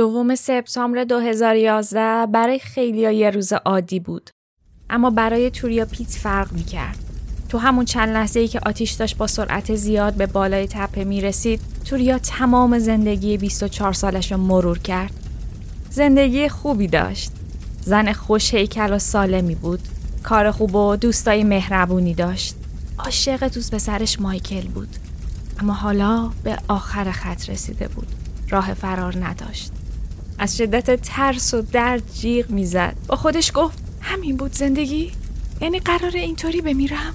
دوم سپتامبر 2011 برای خیلی یه روز عادی بود. اما برای توریا پیت فرق می کرد. تو همون چند لحظه ای که آتیش داشت با سرعت زیاد به بالای تپه می رسید، توریا تمام زندگی 24 سالش رو مرور کرد. زندگی خوبی داشت. زن خوش هیکل و سالمی بود. کار خوب و دوستای مهربونی داشت. عاشق دوست پسرش مایکل بود. اما حالا به آخر خط رسیده بود. راه فرار نداشت. از شدت ترس و درد جیغ می‌زد. با خودش گفت همین بود زندگی؟ یعنی قرار اینطوری بمیرم؟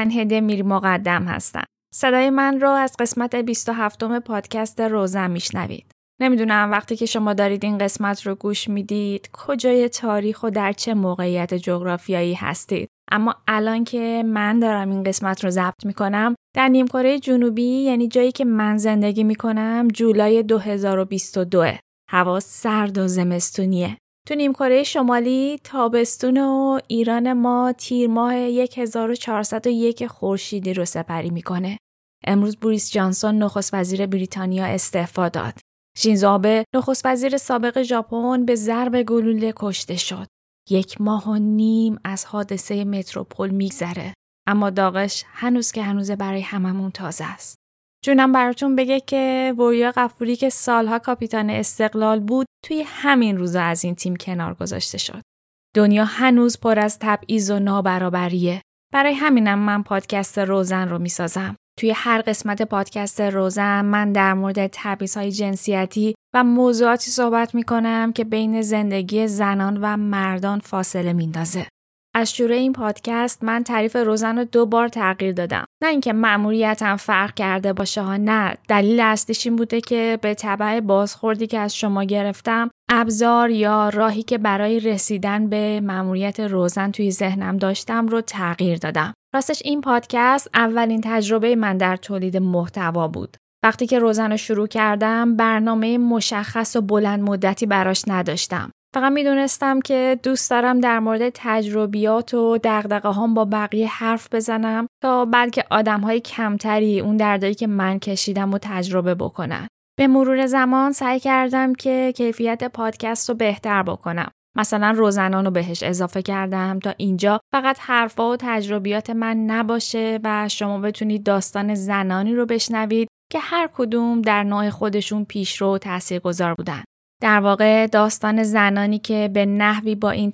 من هده میر مقدم هستم. صدای من رو از قسمت 27 پادکست روزن میشنوید. نمی‌دونم وقتی که شما دارید این قسمت رو گوش می‌دید کجای تاریخ و در چه موقعیت جغرافیایی هستید. اما الان که من دارم این قسمت رو ضبط می‌کنم در نیمکره جنوبی یعنی جایی که من زندگی می‌کنم جولای 2022 هوا سرد و زمستونیه. تو نیمکره شمالی تابستون و ایران ما تیر ماه 1401 خورشیدی رو سپری می‌کنه. امروز بوریس جانسون نخست وزیر بریتانیا استعفا داد. شینزو آبه نخست وزیر سابق ژاپن به ضرب گلوله کشته شد. یک ماه و نیم از حادثه متروپول میگذره. اما داغش هنوز که هنوز برای هممون تازه است. جونم براتون بگه که وریا قفوری که سالها کاپیتان استقلال بود توی همین روزا از این تیم کنار گذاشته شد. دنیا هنوز پر از تبعیض و نابرابریه. برای همینم من پادکست روزن رو می‌سازم. توی هر قسمت پادکست روزن من در مورد تبعیض های جنسیتی و موضوعاتی صحبت می‌کنم که بین زندگی زنان و مردان فاصله میندازه. از شروع این پادکست من تعریف روزن رو دو بار تغییر دادم. نه اینکه مأموریتم فرق کرده باشه ها نه. دلیل اصلیش این بوده که به طبع بازخوردی که از شما گرفتم ابزار یا راهی که برای رسیدن به مأموریت روزن توی ذهنم داشتم رو تغییر دادم. راستش این پادکست اولین تجربه من در تولید محتوا بود. وقتی که روزن رو شروع کردم برنامه مشخص و بلند مدتی براش نداشتم. فقط می‌دونستم که دوست دارم در مورد تجربیات و دقدقه هم با بقیه حرف بزنم تا بلکه آدم های کمتری اون دردایی که من کشیدم و تجربه بکنن. به مرور زمان سعی کردم که کیفیت پادکست رو بهتر بکنم. مثلا روزنان رو بهش اضافه کردم تا اینجا فقط حرفا و تجربیات من نباشه و شما بتونید داستان زنانی رو بشنوید که هر کدوم در نوع خودشون پیشرو و تاثیرگذار بودن. در واقع داستان زنانی که به نحوی با این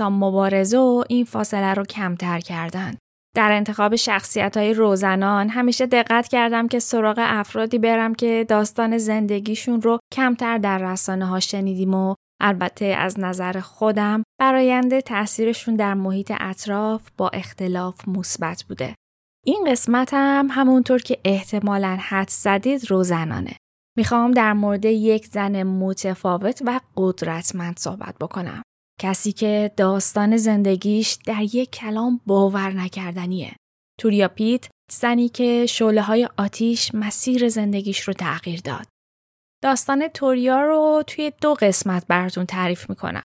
ها مبارزه و این فاصله رو کمتر کردند. در انتخاب شخصیت های روزنان همیشه دقت کردم که سراغ افرادی برم که داستان زندگیشون رو کمتر در رسانه ها شنیدیم و البته از نظر خودم براینده تاثیرشون در محیط اطراف با اختلاف مثبت بوده. این قسمت هم همونطور که احتمالا حد زدید روزنانه. می‌خوام در مورد یک زن متفاوت و قدرتمند صحبت بکنم. کسی که داستان زندگیش در یک کلام باور نکردنیه. توریا پیت زنی که شعله های آتیش مسیر زندگیش رو تغییر داد. داستان توریا رو توی دو قسمت براتون تعریف می‌کنم.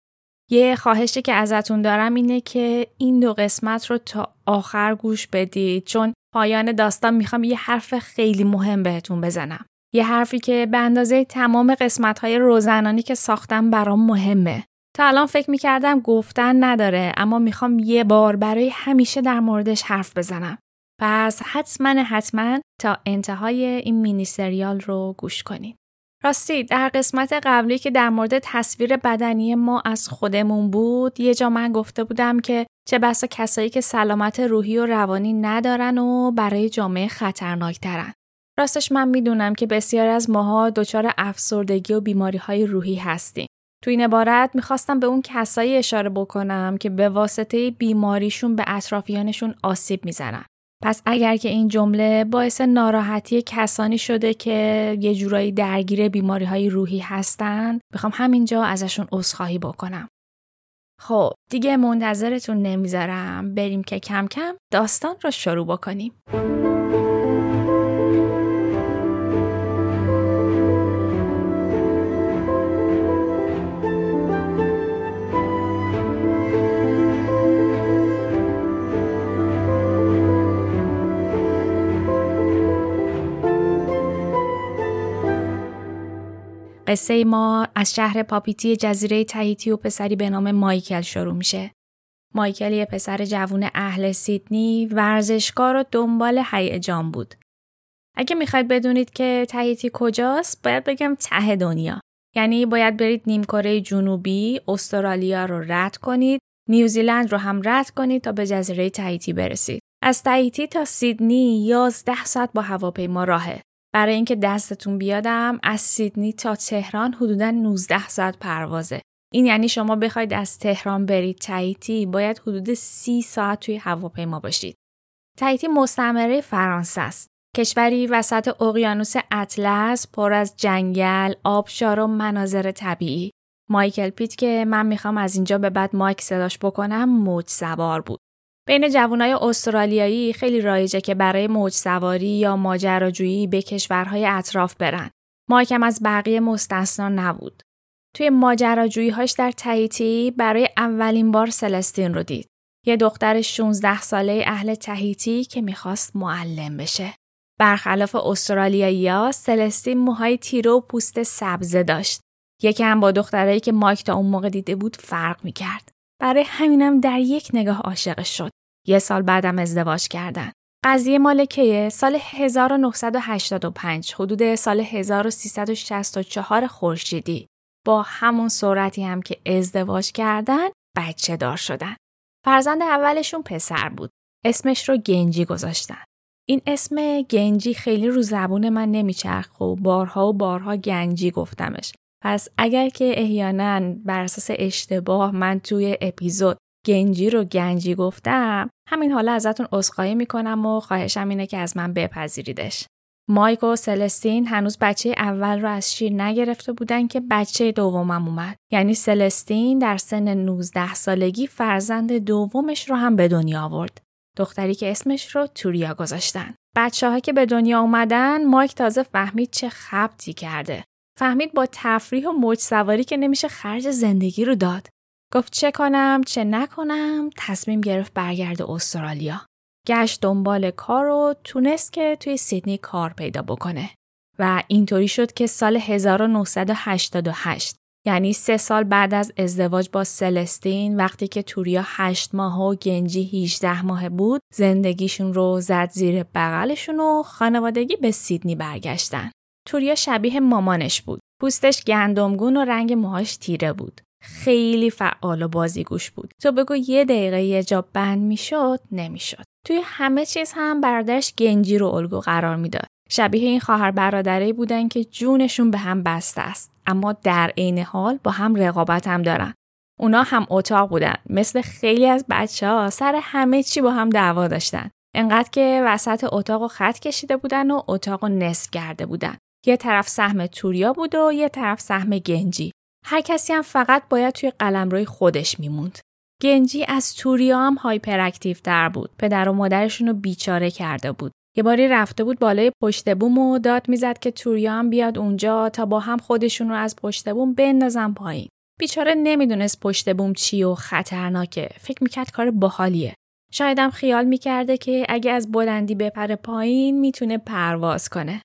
یه خواهشی که ازتون دارم اینه که این دو قسمت رو تا آخر گوش بدید چون پایان داستان می‌خوام یه حرف خیلی مهم بهتون بزنم. یه حرفی که به اندازه تمام قسمت های روزنانی که ساختم برام مهمه. تا الان فکر می‌کردم گفتن نداره اما می‌خوام یه بار برای همیشه در موردش حرف بزنم. پس حتما حتما تا انتهای این مینی سریال رو گوش کنید. راستی در قسمت قبلی که در مورد تصویر بدنی ما از خودمون بود یه جا من گفته بودم که چه بسا کسایی که سلامت روحی و روانی ندارن و برای جامعه خطرناکترن. راستش من می‌دونم که بسیار از ماها دچار افسردگی و بیماری های روحی هستیم. تو این عبارت می‌خواستم به اون کسایی اشاره بکنم که به واسطه بیماریشون به اطرافیانشون آسیب می‌زنن. پس اگر که این جمله باعث ناراحتی کسانی شده که یه جورایی درگیر بیماری های روحی هستن می‌خوام همینجا ازشون عذرخواهی بکنم. خب دیگه منتظرتون نمی‌ذارم بریم که کم کم داستان رو شروع بکنیم. قصه ما از شهر پاپیتی جزیره تهیتی و پسری به نام مایکل شروع میشه. مایکل یه پسر جوون اهل سیدنی ورزشکار و دنبال هیجان بود. اگه می‌خواید بدونید که تهیتی کجاست باید بگم ته دنیا. یعنی باید برید نیمکره جنوبی استرالیا رو رد کنید نیوزیلند رو هم رد کنید تا به جزیره تهیتی برسید. از تهیتی تا سیدنی 11 ساعت با هواپیما راهه. برای اینکه دستتون بیادم از سیدنی تا تهران حدودا 19 ساعت پروازه. این یعنی شما بخواید از تهران برید تاییتی باید حدود 30 ساعت توی هواپیما باشید. تاییتی مستعمره فرانسه است. کشوری وسط اقیانوس اطلس پر از جنگل، آبشار و مناظر طبیعی. مایکل پیت که من می‌خوام از اینجا به بعد مایک صداش بکنم موج سوار بود. بین جوانای استرالیایی خیلی رایجه که برای موج سواری یا ماجراجویی به کشورهای اطراف برن. مایکم از بقیه مستثنا نبود. توی ماجراجوییهاش در تهیتی برای اولین بار سلستین رو دید. یه دختر 16 ساله اهل تهیتی که می‌خواست معلم بشه. برخلاف استرالیایی سلستین موهای تیره و پوست سبزه داشت. یکی هم با دخترایی که مایک تا اون موقع دیده بود فرق می‌کرد. برای همینم در یک نگاه عاشقش شد. یه سال بعدم ازدواج کردن. قضیه مالکه سال 1985 حدود سال 1364 خورشیدی با همون سرعتی هم که ازدواج کردن بچه دار شدن. فرزند اولشون پسر بود. اسمش رو گنجی گذاشتن. این اسم گنجی خیلی رو زبون من نمیچرخ و بارها و بارها گنجی گفتمش. پس اگر که احیانا بر اساس اشتباه من توی اپیزود گنجی رو گنجی گفتم همین حالا ازتون عذرخواهی می‌کنم و خواهشم اینه که از من بپذیریدش. مایک و سلستین هنوز بچه اول رو از شیر نگرفته بودن که بچه دومم اومد. یعنی سلستین در سن 19 سالگی فرزند دومش رو هم به دنیا آورد. دختری که اسمش رو توریا گذاشتن. بچه که به دنیا اومدن مایک تازه فهمید چه خبتی کرده. فهمید با تفریح و موج سواری که نمیشه خرج زندگی رو داد. گفت چه کنم چه نکنم تصمیم گرفت برگرد استرالیا. گشت دنبال کار و تونست که توی سیدنی کار پیدا بکنه. و اینطوری شد که سال 1988 یعنی سه سال بعد از ازدواج با سلستین وقتی که توریا هشت ماه و گنجی 18 ماه بود زندگیشون رو زد زیر بغلشون و خانوادگی به سیدنی برگشتن. توریا شبیه مامانش بود. پوستش گندمگون و رنگ موهاش تیره بود. خیلی فعال و بازیگوش بود. تو بگو یه دقیقه یه جا بند می‌شد نمی‌شد. توی همه چیز هم برادرش گنجی رو الگو قرار می‌داد. شبیه این خواهر برادری بودن که جونشون به هم بسته است اما در عین حال با هم رقابت هم دارن. اونا هم اتاق بودن مثل خیلی از بچه ها سر همه چی با هم دعوا داشتن. انقدر که وسط اتاق و خط کشیده بودن و اتاق و نصف کرده بودن. یه طرف سهم توریا بود و یه طرف سهم گنجی. هر کسی هم فقط باید توی قلمروی خودش میموند. گنجی از توریا هم hyperactive تر بود. پدر و مادرشون رو بیچاره کرده بود. یه باری رفته بود بالای پشت بوم و داد می‌زد که توریا هم بیاد اونجا تا با هم خودشون رو از پشت بوم بندازن پایین. بیچاره نمی‌دونست پشت بوم چی و خطرناکه. فکر می‌کرد کار باحالیه. شایدم خیال می‌کرده که اگه از بلندی بپره پایین می‌تونه پرواز کنه.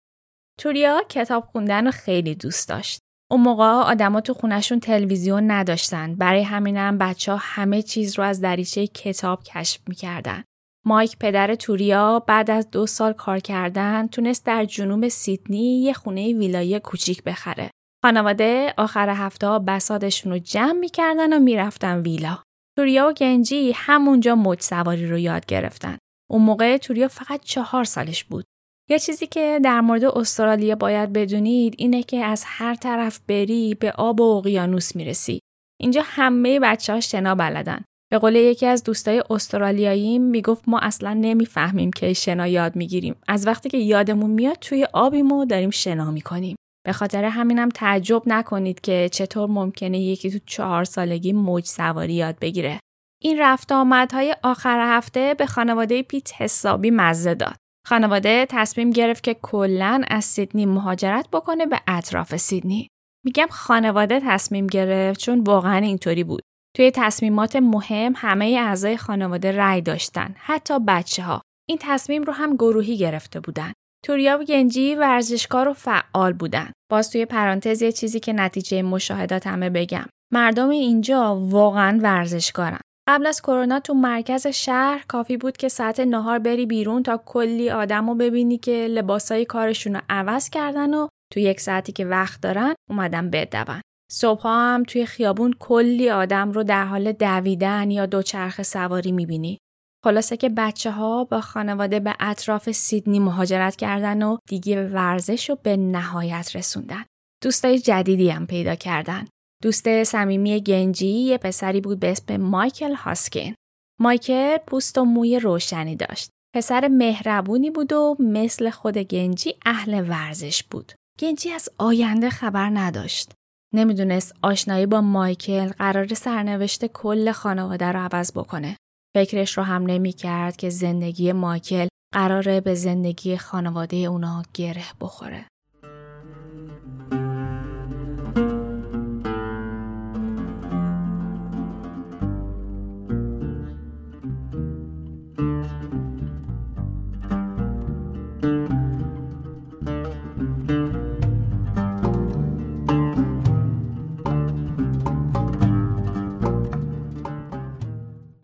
توریا کتاب خوندن رو خیلی دوست داشت. اون موقع آدما تو خونشون تلویزیون نداشتن. برای همینم بچه ها همه چیز رو از دریچه کتاب کشف می‌کردن. مایک پدر توریا بعد از دو سال کار کردن تونست در جنوب سیدنی یه خونه ویلایی کوچیک بخره. خانواده آخر هفته بسادشون رو جمع می‌کردن و می‌رفتن ویلا. توریا و گنجی همونجا موج سواری رو یاد گرفتن. اون موقع توریا فقط چهار سالش بود. یه چیزی که در مورد استرالیا باید بدونید اینه که از هر طرف بری به آب و اقیانوس می‌رسی. اینجا همه بچه ها شنا بلدن. به قول یکی از دوستای استرالیایی می‌گفت ما اصلا نمی‌فهمیم که شنا یاد می‌گیریم. از وقتی که یادمون میاد توی آبیم و داریم شنا می‌کنیم. به خاطر همینم تعجب نکنید که چطور ممکنه یکی تو چهار سالگی موج سواری یاد بگیره. این رفت آمدهای آخر هفته به خانواده پیت حسابی مزه داد. خانواده تصمیم گرفت که کلا از سیدنی مهاجرت بکنه به اطراف سیدنی. میگم خانواده تصمیم گرفت چون واقعا اینطوری بود. توی تصمیمات مهم همه اعضای خانواده رأی داشتن، حتی بچه ها. این تصمیم رو هم گروهی گرفته بودن. توریا و گنجی ورزشکار و فعال بودن. باز توی پرانتز یه چیزی که نتیجه مشاهدات همه بگم. مردم اینجا واقعا ورزشکارن. قبل از کرونا تو مرکز شهر کافی بود که ساعت نهار بری بیرون تا کلی آدم رو ببینی که لباسای کارشون رو عوض کردن و تو یک ساعتی که وقت دارن اومدن بدون. صبح هم توی خیابون کلی آدم رو در حال دویدن یا دوچرخه سواری می‌بینی. خلاصه که بچه ها با خانواده به اطراف سیدنی مهاجرت کردن و دیگه ورزش رو به نهایت رسوندن. دوستای جدیدی هم پیدا کردن. دوست صمیمی گنجی یه پسری بود به اسم مایکل هاسکین. مایکل پوست و موی روشنی داشت. پسر مهربونی بود و مثل خود گنجی اهل ورزش بود. گنجی از آینده خبر نداشت. نمی‌دونست آشنایی با مایکل قرار سرنوشت کل خانواده رو عوض بکنه. فکرش رو هم نمی کرد که زندگی مایکل قراره به زندگی خانواده اونا گره بخوره.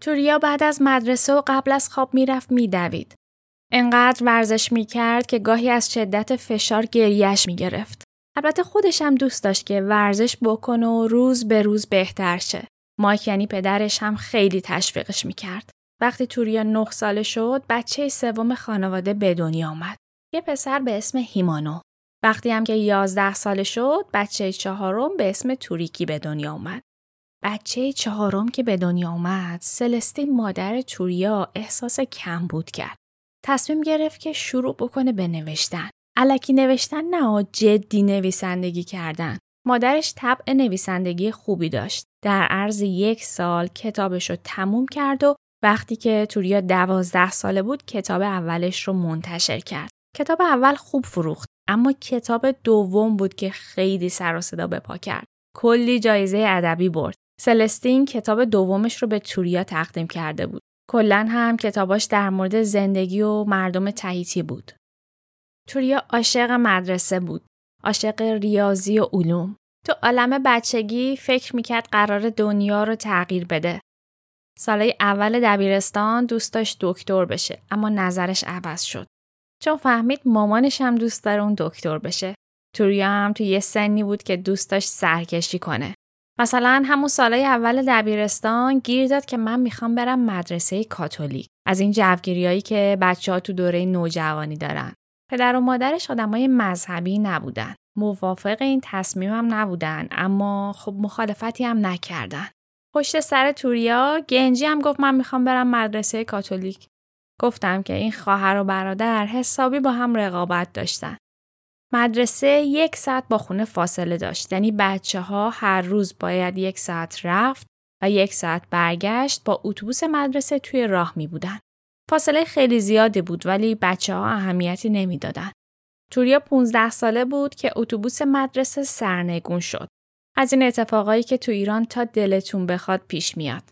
توریا بعد از مدرسه و قبل از خواب می‌رفت میدوید. انقدر ورزش می‌کرد که گاهی از شدت فشار گریش می‌گرفت. البته خودش هم دوست داشت که ورزش بکنه و روز به روز بهتر شه. مایک یعنی پدرش هم خیلی تشویقش می‌کرد. وقتی توریا نه ساله شد، بچه سوم خانواده به دنیا آمد. یه پسر به اسم هیمانو. وقتی هم که یازده ساله شد، بچه چهارم به اسم توریکی به دنیا آمد. بچه چهارم که به دنیا آمد سلستین مادر توریا احساس کم بود کرد. تصمیم گرفت که شروع بکنه به نوشتن. علکی نوشتن نه جدی نویسندگی کردن. مادرش طبع نویسندگی خوبی داشت. در عرض یک سال کتابش رو تموم کرد و وقتی که توریا دوازده ساله بود کتاب اولش رو منتشر کرد. کتاب اول خوب فروخت اما کتاب دوم بود که خیلی سر و صدا به پا کرد. کلی جایزه ادبی برد. سلستین کتاب دومش رو به توریا تقدیم کرده بود. کلا هم کتاباش در مورد زندگی و مردم تهیتی بود. توریا عاشق مدرسه بود. عاشق ریاضی و علوم. تو عالم بچگی فکر می‌کرد قرار دنیا رو تغییر بده. سالهای اول دبیرستان دوست داشت دکتر بشه اما نظرش عوض شد. چون فهمید مامانش هم دوست داره اون دکتر بشه. توریا هم تو یه سنی بود که دوست داشت سرکشی کنه. مثلا همون سالهای اول دبیرستان گیر داد که من می‌خوام برم مدرسه کاتولیک از این جوگیریایی که بچه ها تو دوره نوجوانی دارن. پدر و مادرش آدمای مذهبی نبودن. موافق این تصمیمم نبودن اما خب مخالفتی هم نکردن. پشت سر توریا گنجی هم گفت من می‌خوام برم مدرسه کاتولیک. گفتم که این خواهر و برادر حسابی با هم رقابت داشتن. مدرسه یک ساعت با خونه فاصله داشت یعنی بچه ها هر روز باید یک ساعت رفت و یک ساعت برگشت با اتوبوس مدرسه توی راه می بودن. فاصله خیلی زیادی بود ولی بچه ها اهمیتی نمی‌دادن. توریا 15 ساله بود که اتوبوس مدرسه سرنگون شد. از این اتفاقایی که تو ایران تا دلتون بخواد پیش میاد.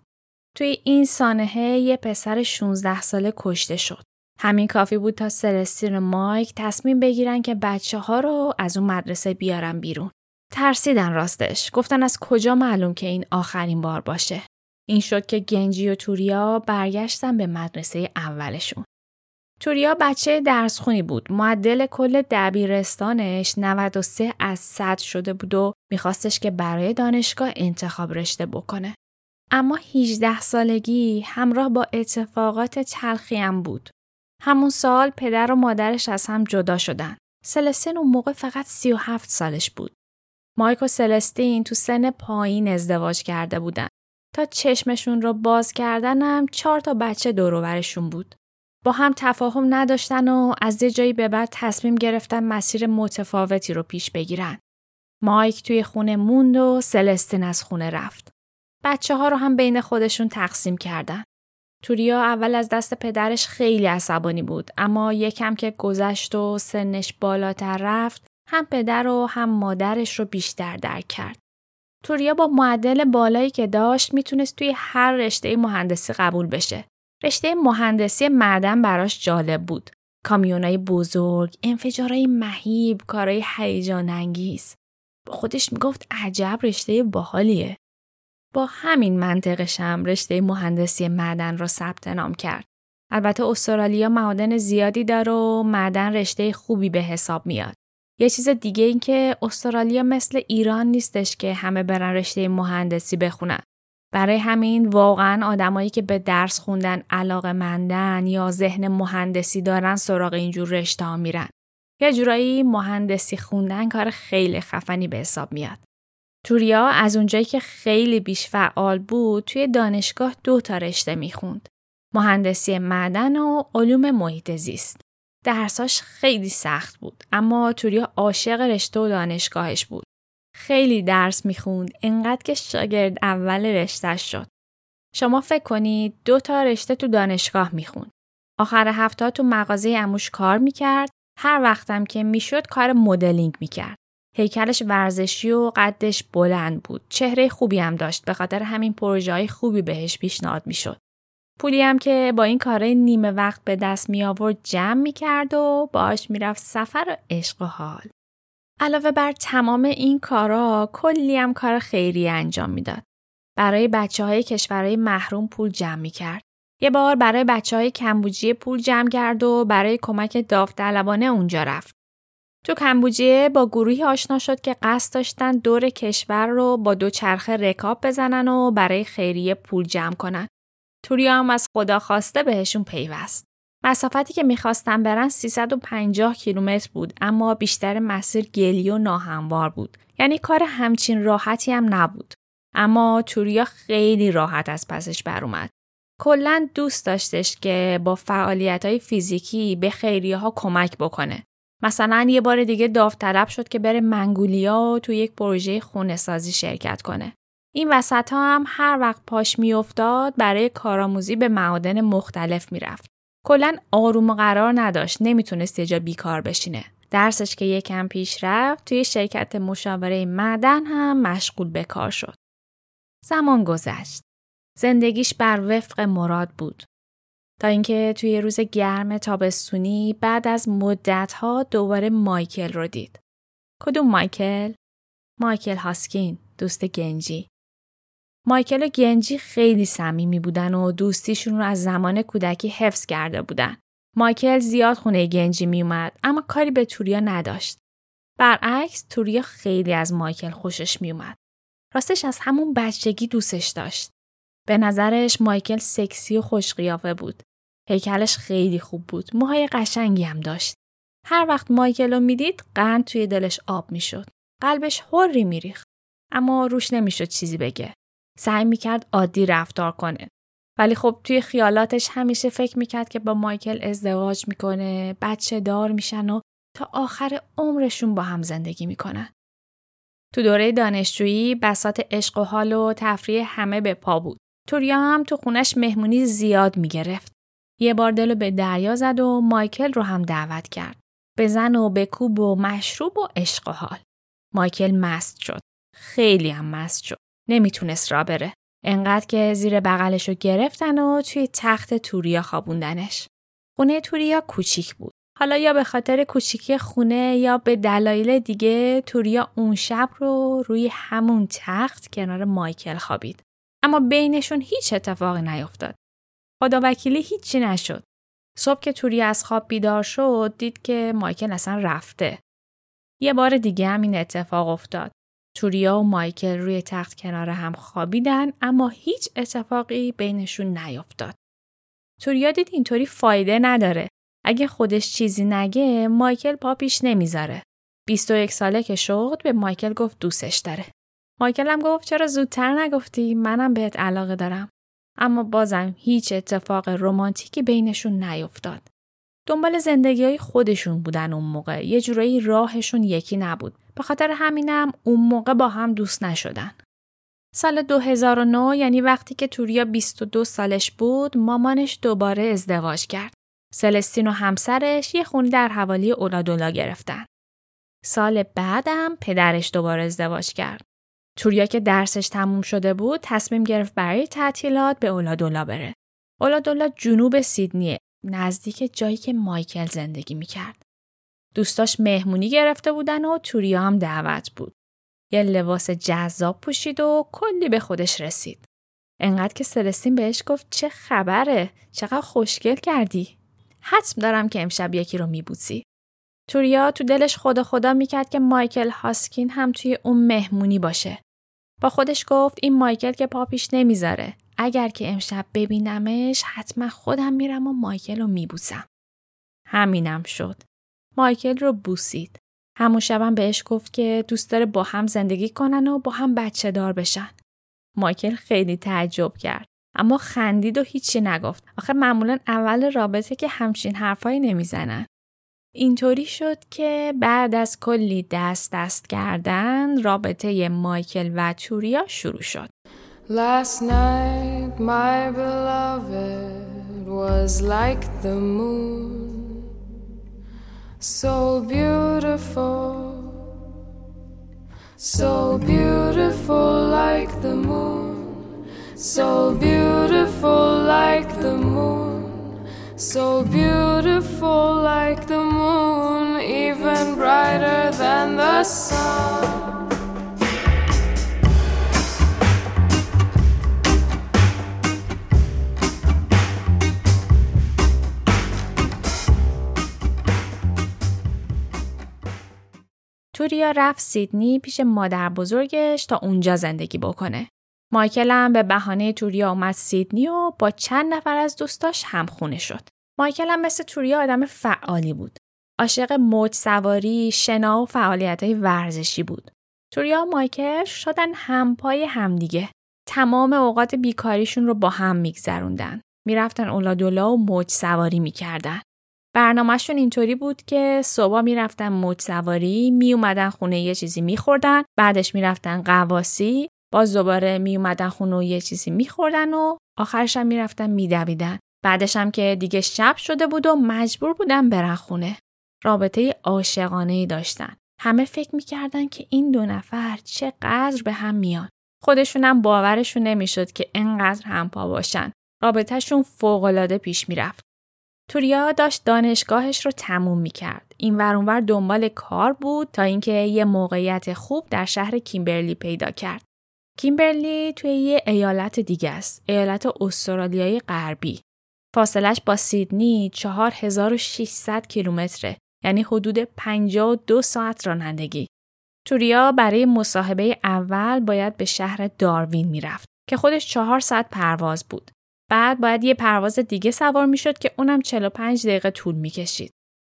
توی این سانحه یه پسر 16 ساله کشته شد. همین کافی بود تا سلستین و مایک تصمیم بگیرن که بچه ها رو از اون مدرسه بیارن بیرون. ترسیدن راستش. گفتن از کجا معلوم که این آخرین بار باشه. این شد که گنجی و توریا برگشتن به مدرسه اولشون. توریا بچه درسخونی بود. معدل کل دبیرستانش 93 از 100 شده بود و میخواستش که برای دانشگاه انتخاب رشته بکنه. اما 18 سالگی همراه با اتفاقات تلخی هم بود. همون سال پدر و مادرش از هم جدا شدن. سلستین اون موقع فقط 37 سالش بود. مایک و سلستین تو سن پایین ازدواج کرده بودن. تا چشمشون رو باز کردنم چهار تا بچه دوروبرشون بود. با هم تفاهم نداشتن و از یه جایی به بعد تصمیم گرفتن مسیر متفاوتی رو پیش بگیرن. مایک توی خونه موند و سلستین از خونه رفت. بچه ها رو هم بین خودشون تقسیم کردن. توریا اول از دست پدرش خیلی عصبانی بود اما یکم که گذشت و سنش بالاتر رفت هم پدر و هم مادرش رو بیشتر درک کرد. توریا با معدل بالایی که داشت می‌تونست توی هر رشته مهندسی قبول بشه. رشته مهندسی معدن براش جالب بود. کامیونای بزرگ، انفجارهای مهیب، کارهای هیجان انگیز. با خودش می‌گفت عجب رشته باحالیه. با همین منطقش هم رشته مهندسی معدن را ثبت نام کرد. البته استرالیا معادن زیادی داره و معدن رشته خوبی به حساب میاد. یه چیز دیگه این که استرالیا مثل ایران نیستش که همه برن رشته مهندسی بخونن. برای همین واقعا آدمایی که به درس خوندن علاقه مندن یا ذهن مهندسی دارن سراغ اینجور رشته ها میرن. یه جورایی مهندسی خوندن کار خیلی خفنی به حساب میاد. توریا از اونجایی که خیلی بیش فعال بود توی دانشگاه دو تا رشته می‌خوند. مهندسی معدن و علوم محیط زیست. درساش خیلی سخت بود اما توریا عاشق رشته و دانشگاهش بود. خیلی درس می‌خوند انقدر که شاگرد اول رشتهش شد. شما فکر کنید دو تا رشته تو دانشگاه می‌خوند. آخر هفته تو مغازه اموش کار می‌کرد هر وقتم که می‌شد کار مدلینگ می‌کرد. هیکلش ورزشی و قدش بلند بود. چهره خوبی هم داشت به خاطر همین پروژه های خوبی بهش پیشنهاد می‌شد. پولی هم که با این کارهای نیمه وقت به دست می آورد جمع می کرد و باش می‌رفت سفر و عشق و حال. علاوه بر تمام این کارا کلی هم کار خیری انجام می‌داد. برای بچه های کشورهای محروم پول جمع می کرد. یه بار برای بچه های کمبوجیه پول جمع کرد و برای کمک داوطلبانه اونجا رفت. تو کمبوجیه با گروهی آشنا شد که قصد داشتن دور کشور رو با دو چرخه رکاب بزنن و برای خیریه پول جمع کنن. توریا هم از خدا خواسته بهشون پیوست. مسافتی که می‌خواستن برن 350 کیلومتر بود اما بیشتر مسیر گلی و ناهموار بود. یعنی کار همچین راحتی هم نبود. اما توریا خیلی راحت از پسش بر اومد. کلا دوست داشتش که با فعالیت های فیزیکی به خیریه ها کمک بکنه. مثلا یه بار دیگه داوطلب شد که بره منگولیا تو یک پروژه خونه سازی شرکت کنه. این وسط ها هم هر وقت پاش میافتاد برای کارآموزی به معادن مختلف می‌رفت. کلا آروم و قرار نداشت نمی‌تونست یه جا بیکار بشینه. درسش که یکم پیش رفت توی شرکت مشاوره معدن هم مشغول به کار شد. زمان گذشت. زندگیش بر وفق مراد بود. تا اینکه توی روز گرم تابستونی بعد از مدتها دوباره مایکل رو دید. کدوم مایکل؟ مایکل هاسکین، دوست گنجی. مایکل و گنجی خیلی صمیمی بودن و دوستیشون رو از زمان کودکی حفظ کرده بودن. مایکل زیاد خونه گنجی میومد اما کاری به توریا نداشت. برعکس توریا خیلی از مایکل خوشش میومد. راستش از همون بچگی دوستش داشت. به نظرش مایکل سکسی و خوشقیافه بود. هیکلش خیلی خوب بود. موهای قشنگی هم داشت. هر وقت مایکل رو می‌دید قند توی دلش آب می‌شد. قلبش حری میریخت. اما روش نمی‌شد چیزی بگه. سعی می‌کرد عادی رفتار کنه. ولی خب توی خیالاتش همیشه فکر می‌کرد که با مایکل ازدواج می‌کنه، بچه دار میشن و تا آخر عمرشون با هم زندگی می‌کنن. تو دوره دانشجویی بسات عشق و حال و تفریح همه به پا بود. توریا هم تو خونش مهمونی زیاد می‌گرفت. یه بار دلو به دریا زد و مایکل رو هم دعوت کرد. به زن و به کوب و مشروب و عشق و حال. مایکل مست شد. خیلی هم مست شد. نمی‌تونست را بره. انقدر که زیر بغلش رو گرفتن و توی تخت توریا خوابوندنش. خونه توریا کوچیک بود. حالا یا به خاطر کوچیکی خونه یا به دلایل دیگه توریا اون شب رو روی همون تخت کنار مایکل خوابید. اما بینشون هیچ اتفاقی نیفتاد. خدا وکیلی هیچی نشد. صبح که توری از خواب بیدار شد دید که مایکل اصلا رفته. یه بار دیگه هم این اتفاق افتاد. توریا و مایکل روی تخت کنار هم خوابیدن اما هیچ اتفاقی بینشون نیفتاد. توریا دید اینطوری فایده نداره. اگه خودش چیزی نگه مایکل پا پیش نمی‌ذاره. 21 ساله که شد به مایکل گفت دوستش داره. مایکل هم گفت چرا زودتر نگفتی منم بهت علاقه دارم. اما بازم هیچ اتفاق رمانتیکی بینشون نیفتاد. دنبال زندگی های خودشون بودن اون موقع. یه جورایی راهشون یکی نبود. به خاطر همینم اون موقع با هم دوست نشدن. سال 2009 یعنی وقتی که توریا 22 سالش بود مامانش دوباره ازدواج کرد. سلستین و همسرش یه خونی در حوالی اولادولا گرفتن. سال بعدم پدرش دوباره ازدواج کرد. توریا که درسش تموم شده بود تصمیم گرفت برای تعطیلات به اولادولا بره. اولادولا جنوب سیدنیه نزدیک جایی که مایکل زندگی می‌کرد. دوستاش مهمونی گرفته بودن و توریا هم دعوت بود. یه لباس جذاب پوشید و کلی به خودش رسید. انقدر که سلستین بهش گفت چه خبره؟ چقدر خوشگل کردی؟ حتم دارم که امشب یکی رو میبوسی. توریا تو دلش خدا خدا می‌کرد که مایکل هاسکین هم توی اون مهمونی باشه. با خودش گفت این مایکل که پاپیش نمی‌ذاره. اگر که امشب ببینمش حتما خودم میرم و مایکل رو میبوسم. همینم شد. مایکل رو بوسید. همون شبم بهش گفت که دوست داره با هم زندگی کنن و با هم بچه دار بشن. مایکل خیلی تعجب کرد. اما خندید و هیچی نگفت. آخه معمولا اول رابطه که همچین حرفایی نمی‌زنن. اینطوری شد که بعد از کلی دست دست کردن رابطه مایکل و توریا شروع شد. Last night my beloved was like the moon So beautiful So beautiful like the moon So beautiful like the moon So beautiful like the moon, even brighter than the sun. توریا رفت سیدنی پیش مادر بزرگش تا اونجا زندگی بکنه. مایکل هم به بهانه توریا اومد سیدنی و با چند نفر از دوستاش همخونه شد. مایکل هم مثل توریا آدم فعالی بود. عاشق موج سواری، شنا و فعالیت های ورزشی بود. توریا و مایکل شدن همپای همدیگه. تمام اوقات بیکاریشون رو با هم میگذروندن. می‌رفتن اولادولا و موج سواری می‌کردن. برنامهشون اینطوری بود که صبح می‌رفتن موج سواری، میومدن خونه یه چیزی میخوردن، بعدش می‌رفتن قواسی، باز دوباره می اومدن خونه و یه چیزی میخوردن و آخرش هم می‌رفتن میدویدن. بعدش هم که دیگه شب شده بود و مجبور بودن برن خونه. رابطه عاشقانه ای داشتن. همه فکر می‌کردن که این دو نفر چقدر به هم میان. خودشونم باورشون نمی‌شد که انقدر همپا باشن. رابطهشون فوقالعاده پیش می‌رفت. توریا داشت دانشگاهش رو تموم می‌کرد. این ورانور دنبال کار بود تا اینکه یه موقعیت خوب در شهر کیمبرلی پیدا کرد. کیمبرلی توی یه ایالت دیگه است. ایالت استرالیای غربی. فاصلش با سیدنی 4600 کیلومتره. یعنی حدود 52 ساعت رانندگی. توریا برای مصاحبه اول باید به شهر داروین می‌رفت که خودش چهار ساعت پرواز بود. بعد باید یه پرواز دیگه سوار می‌شد که اونم 45 دقیقه طول می‌کشید.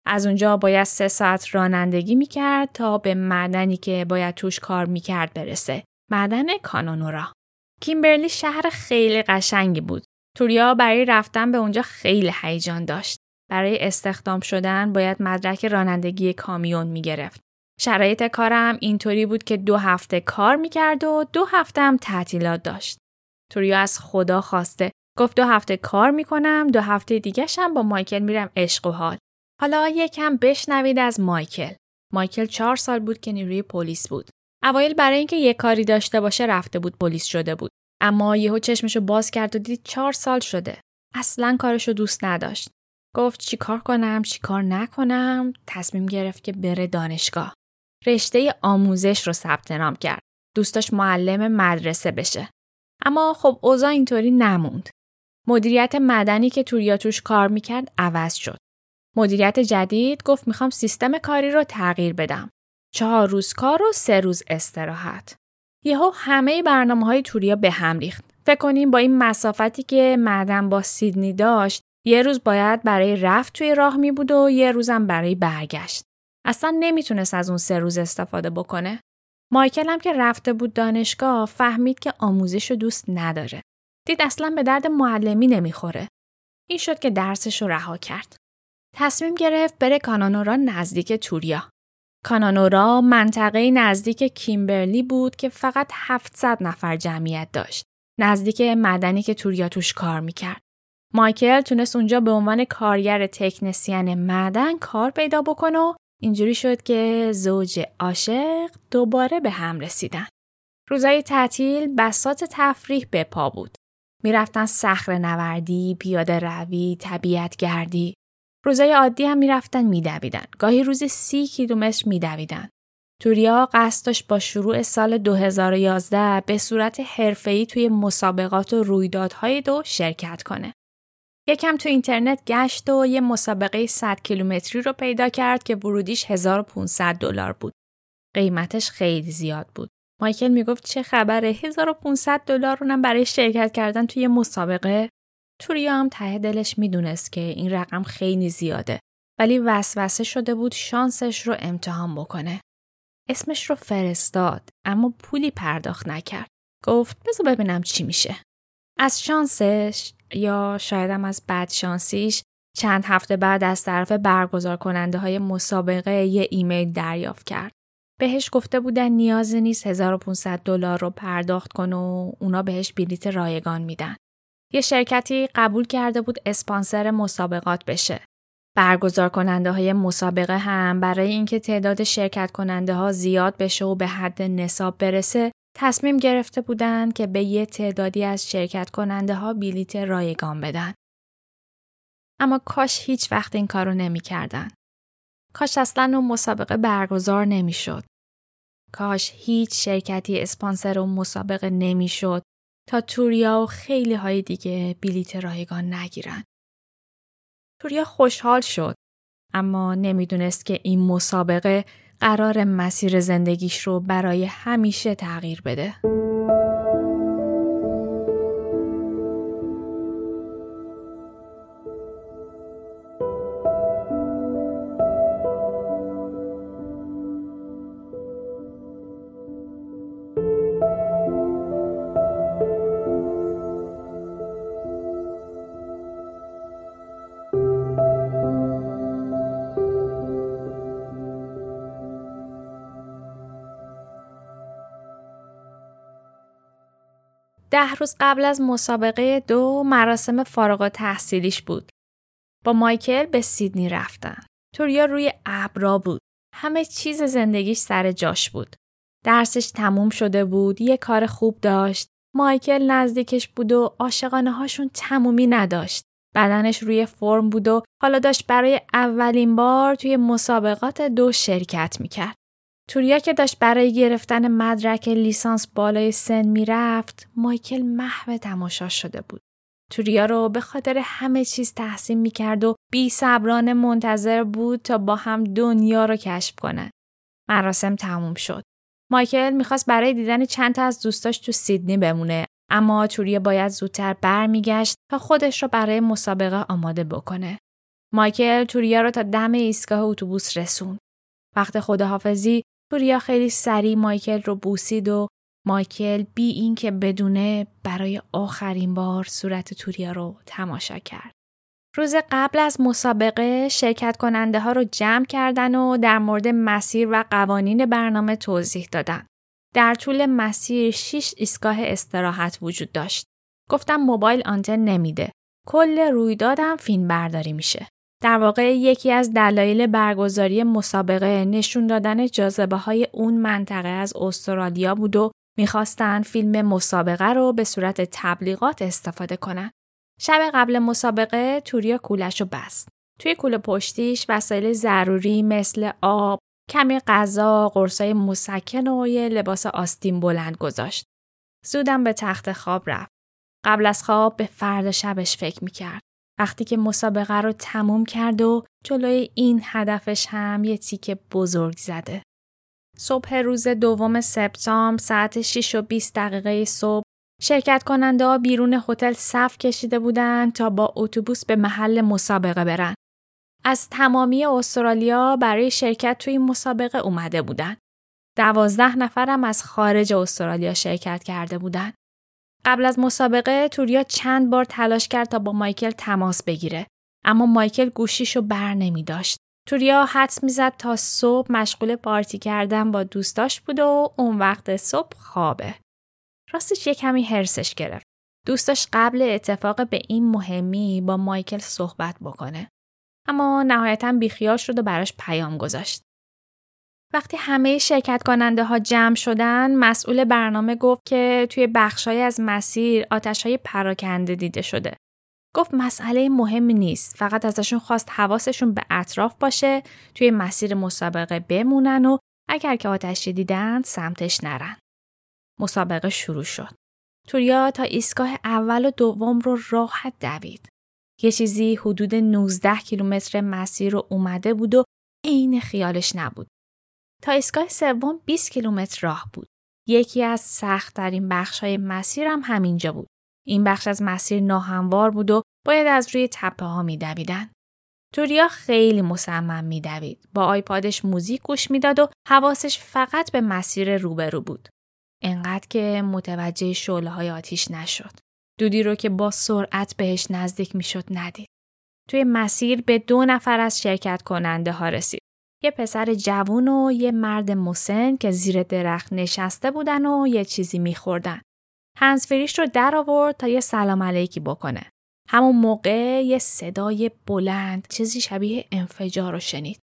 از اونجا باید سه ساعت رانندگی می‌کرد تا به معدنی که باید توش کار می‌کرد برسه. معدن کانونورا. کیمبرلی شهر خیلی قشنگی بود. توریا برای رفتن به اونجا خیلی هیجان داشت. برای استخدام شدن باید مدرک رانندگی کامیون می‌گرفت. شرایط کارم اینطوری بود که دو هفته کار می‌کرد و دو هفته هم تعطیلات داشت. توریا از خدا خواسته گفت دو هفته کار می‌کنم دو هفته دیگه هم با مایکل میرم عشق و حال. حالا یکم بشنوید از مایکل. مایکل چهار سال بود که نیروی پلیس بود. اوایل برای اینکه یه کاری داشته باشه رفته بود پلیس شده بود. اما یهو چشمشو باز کرد و دید چهار سال شده. اصلا کارشو دوست نداشت. گفت چیکار کنم چیکار نکنم؟ تصمیم گرفت که بره دانشگاه. رشته آموزش رو ثبت نام کرد. دوستاش معلم مدرسه بشه. اما خب اوضاع اینطوری نموند. مدیریت مدنی که توریا توش کار می‌کرد عوض شد. مدیریت جدید گفت می‌خوام سیستم کاری رو تغییر بدم. چهار روز کار و سه روز استراحت. یهو همه برنامه های توریا به هم ریخت. فکر کنیم با این مسافتی که معدن با سیدنی داشت یه روز باید برای رفت توی راه می بود و یه روزم برای برگشت. اصلا نمی‌تونست از اون سه روز استفاده بکنه. مایکل هم که رفته بود دانشگاه فهمید که آموزش رو دوست نداره. دید اصلا به درد معلمی نمی‌خوره. این شد که درسش رو رها کرد. تصمیم گرفت بره کانانورا نزدیک توریا. کانانورا منطقه نزدیک کیمبرلی بود که فقط 700 نفر جمعیت داشت. نزدیک مدنی که توریا توش کار می‌کرد. مایکل تونست اونجا به عنوان کارگر تکنسین معدن کار پیدا بکنه و اینجوری شد که زوج عاشق دوباره به هم رسیدن. روزای تعطیل بسات تفریح به پا بود. می‌رفتن صخر نوردی، پیاده روی، طبیعت گردی. روزای عادی هم می‌رفتن میدویدن. گاهی روزی سی کیلومتر میدویدن. توریا قصد با شروع سال 2011 به صورت حرفه‌ای توی مسابقات و رویدادهای دو شرکت کنه. یکم تو اینترنت گشت و یه مسابقه 100 کیلومتری رو پیدا کرد که ورودیش 1500 دلار بود. قیمتش خیلی زیاد بود. مایکل می‌گفت چه خبره 1500 دلار رو برای شرکت کردن توی مسابقه توریا هم ته دلش می‌دونست که این رقم خیلی زیاده ولی وسوسه شده بود شانسش رو امتحان بکنه. اسمش رو فرستاد اما پولی پرداخت نکرد. گفت بذار ببینم چی میشه. از شانسش یا شایدم از بد شانسیش چند هفته بعد از طرف برگزار کننده های مسابقه یه ایمیل دریافت کرد. بهش گفته بودن نیازی نیست 1500 دلار رو پرداخت کن و اونا بهش بلیت رایگان میدن. یه شرکتی قبول کرده بود اسپانسر مسابقات بشه. برگزار کننده های مسابقه هم برای اینکه تعداد شرکت کننده ها زیاد بشه و به حد نصاب برسه تصمیم گرفته بودند که به یه تعدادی از شرکت کننده ها بلیت رایگان بدن. اما کاش هیچ وقت این کارو نمی کردن. کاش اصلا اون مسابقه برگزار نمی شد. کاش هیچ شرکتی اسپانسر اون مسابقه نمی شد تا توریا و خیلی های دیگه بلیت رایگان نگیرن. توریا خوشحال شد اما نمی‌دونست که این مسابقه قرار مسیر زندگیش رو برای همیشه تغییر بده. ده روز قبل از مسابقه دو مراسم فارغ تحصیلیش بود. با مایکل به سیدنی رفتن. توریا روی ابرا بود. همه چیز زندگیش سر جاش بود. درسش تموم شده بود. یه کار خوب داشت. مایکل نزدیکش بود و عاشقانه هاشون تمومی نداشت. بدنش روی فرم بود و حالا داشت برای اولین بار توی مسابقات دو شرکت می‌کرد. توریا که داشت برای گرفتن مدرک لیسانس بالای سن می‌رفت مایکل محو تماشا شده بود توریا رو به خاطر همه چیز تحسین می‌کرد و بی صبرانه منتظر بود تا با هم دنیا رو کشف کنه. مراسم تموم شد. مایکل می‌خواست برای دیدن چند تا از دوستاش تو سیدنی بمونه اما توریا باید زودتر برمیگشت تا خودش رو برای مسابقه آماده بکنه. مایکل توریا رو تا دم ایستگاه اتوبوس رسوند. وقت خداحافظی توریا خیلی سریع مایکل رو بوسید و مایکل بی این که بدونه برای آخرین بار صورت توریا رو تماشا کرد. روز قبل از مسابقه شرکت کننده ها رو جمع کردن و در مورد مسیر و قوانین برنامه توضیح دادن. در طول مسیر 6 ایستگاه استراحت وجود داشت. گفتم موبایل آنتن نمیده. کل رویدادم فیلم برداری میشه. در واقع یکی از دلایل برگزاری مسابقه نشون دادن جاذبه های اون منطقه از استرالیا بود و می‌خواستن فیلم مسابقه رو به صورت تبلیغات استفاده کنن. شب قبل مسابقه توریا کولش رو بست. توی کوله پشتیش وسایل ضروری مثل آب، کمی غذا، قرصای مسکن و یه لباس آستین بلند گذاشت. زودم به تخت خواب رفت. قبل از خواب به فرد شبش فکر می‌کرد. وقتی که مسابقه رو تموم کرد و جلوی این هدفش هم یه تیک بزرگ زده. صبح روز دوم سپتامبر ساعت 6 و 20 دقیقه صبح شرکت کننده ها بیرون هتل صف کشیده بودند تا با اتوبوس به محل مسابقه برن. از تمامی استرالیا برای شرکت توی مسابقه اومده بودن. دوازده نفرم از خارج استرالیا شرکت کرده بودن. قبل از مسابقه توریا چند بار تلاش کرد تا با مایکل تماس بگیره. اما مایکل گوشیشو بر نمی داشت. توریا حدس می‌زد تا صبح مشغول پارتی کردن با دوستاش بود و اون وقت صبح خوابه. راستش یه کمی هرسش گرفت. دوستاش قبل اتفاق به این مهمی با مایکل صحبت بکنه. اما نهایتا بیخیال شد و براش پیام گذاشت. وقتی همه شرکت کننده ها جمع شدن مسئول برنامه گفت که توی بخشای از مسیر آتش های پراکنده دیده شده. گفت مسئله مهمی نیست فقط ازشون خواست حواسشون به اطراف باشه توی مسیر مسابقه بمونن و اگر که آتشی دیدن سمتش نرن. مسابقه شروع شد. توریا تا ایستگاه اول و دوم رو راحت دوید. یه چیزی حدود 19 کیلومتر مسیر رو اومده بود و عین خیالش نبود. تا ایستگاه سوم 20 کیلومتر راه بود. یکی از سختترین بخش‌های مسیر هم همینجا بود. این بخش از مسیر ناهموار بود و باید از روی تپه ها میدویدن. توریا خیلی مصمم میدوید. با آیپادش موزیک گوش می‌داد و حواسش فقط به مسیر روبرو بود. انقدر که متوجه شعله های آتیش نشد. دودی رو که با سرعت بهش نزدیک می‌شد ندید. توی مسیر به دو نفر از شرکت کننده ها رسید. یه پسر جوون و یه مرد مسن که زیر درخت نشسته بودن و یه چیزی میخوردن. هنسفریش رو در آورد تا یه سلام علیکی بکنه. همون موقع یه صدای بلند چیزی شبیه انفجار رو شنید.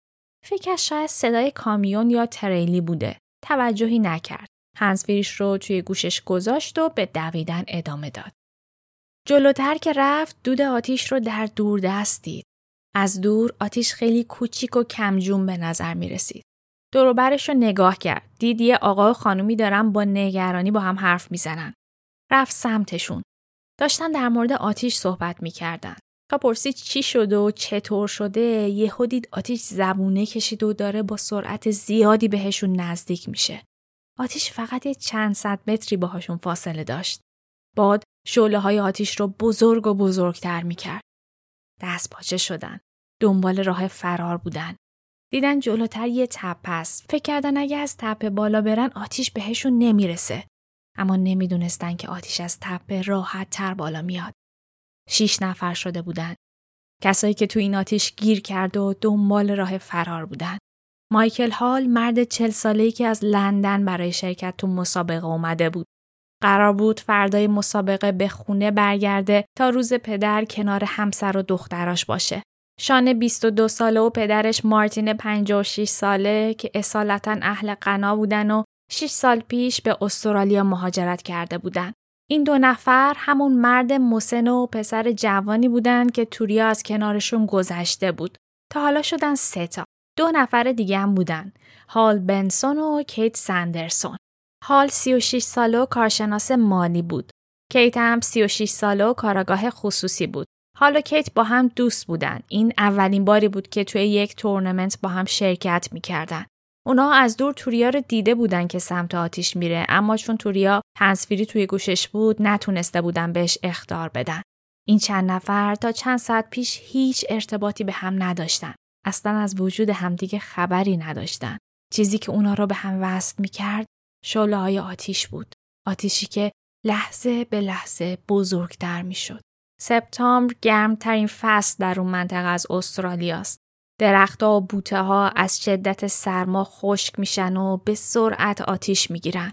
فکر شاید صدای کامیون یا تریلی بوده. توجهی نکرد. هنسفریش رو توی گوشش گذاشت و به دویدن ادامه داد. جلوتر که رفت دود آتیش رو در دور دست دید. از دور آتیش خیلی کوچیک و کمجون به نظر می رسید. دوروبرش رو نگاه کرد. دید یه آقا و خانومی دارن با نگرانی با هم حرف می‌زنن. رفت سمتشون. داشتن در مورد آتیش صحبت می‌کردن. تا پرسید چی شده و چطور شده یهو دید آتیش زبونه کشید و داره با سرعت زیادی بهشون نزدیک میشه. آتیش فقط یه چند صد متری باهاشون فاصله داشت. باد شعله های آتیش رو بزرگ و بزرگتر می‌کرد. دست پاچه شدن. دنبال راه فرار بودن. دیدن جلوتر یه تپه است. فکر کردن اگه از تپه بالا برن آتیش بهشون نمی‌رسه. اما نمی‌دونستن که آتیش از تپه راحت تر بالا میاد. شیش نفر شده بودن. کسایی که تو این آتیش گیر کرد و دنبال راه فرار بودن. مایکل هال مرد چل ساله‌ای که از لندن برای شرکت تو مسابقه اومده بود. قرار بود فردای مسابقه به خونه برگرده تا روز پدر کنار همسر و دختراش باشه. شانه 22 ساله و پدرش مارتین 56 ساله که اصالتا اهل قنا بودن و 6 سال پیش به استرالیا مهاجرت کرده بودن. این دو نفر همون مرد مسن و پسر جوانی بودن که توریا از کنارشون گذشته بود. تا حالا شدن سه تا. دو نفر دیگه هم بودن. هال بنسون و کیت سندرسون. هال 36 ساله و کارشناس مالی بود. کیت هم 36 ساله و کاراگاه خصوصی بود. حال و کیت با هم دوست بودن. این اولین باری بود که توی یک تورنمنت با هم شرکت می‌کردن. اونا از دور توریا رو دیده بودن که سمت آتیش میره اما چون توریا هنسفیری توی گوشش بود نتونسته بودن بهش اختار بدن. این چند نفر تا چند ساعت پیش هیچ ارتباطی به هم نداشتن. اصلا از وجود همدیگه خبری نداشتن. چیزی که اونا رو به هم وصل می‌کرد شعله های آتیش بود. آتیشی که لحظه به لحظه بزرگتر می‌شد. سپتامبر گرمترین فصل در اون منطقه از استرالیاست. درختها و بوته ها از شدت سرما خشک میشن و به سرعت آتیش می‌گیرن.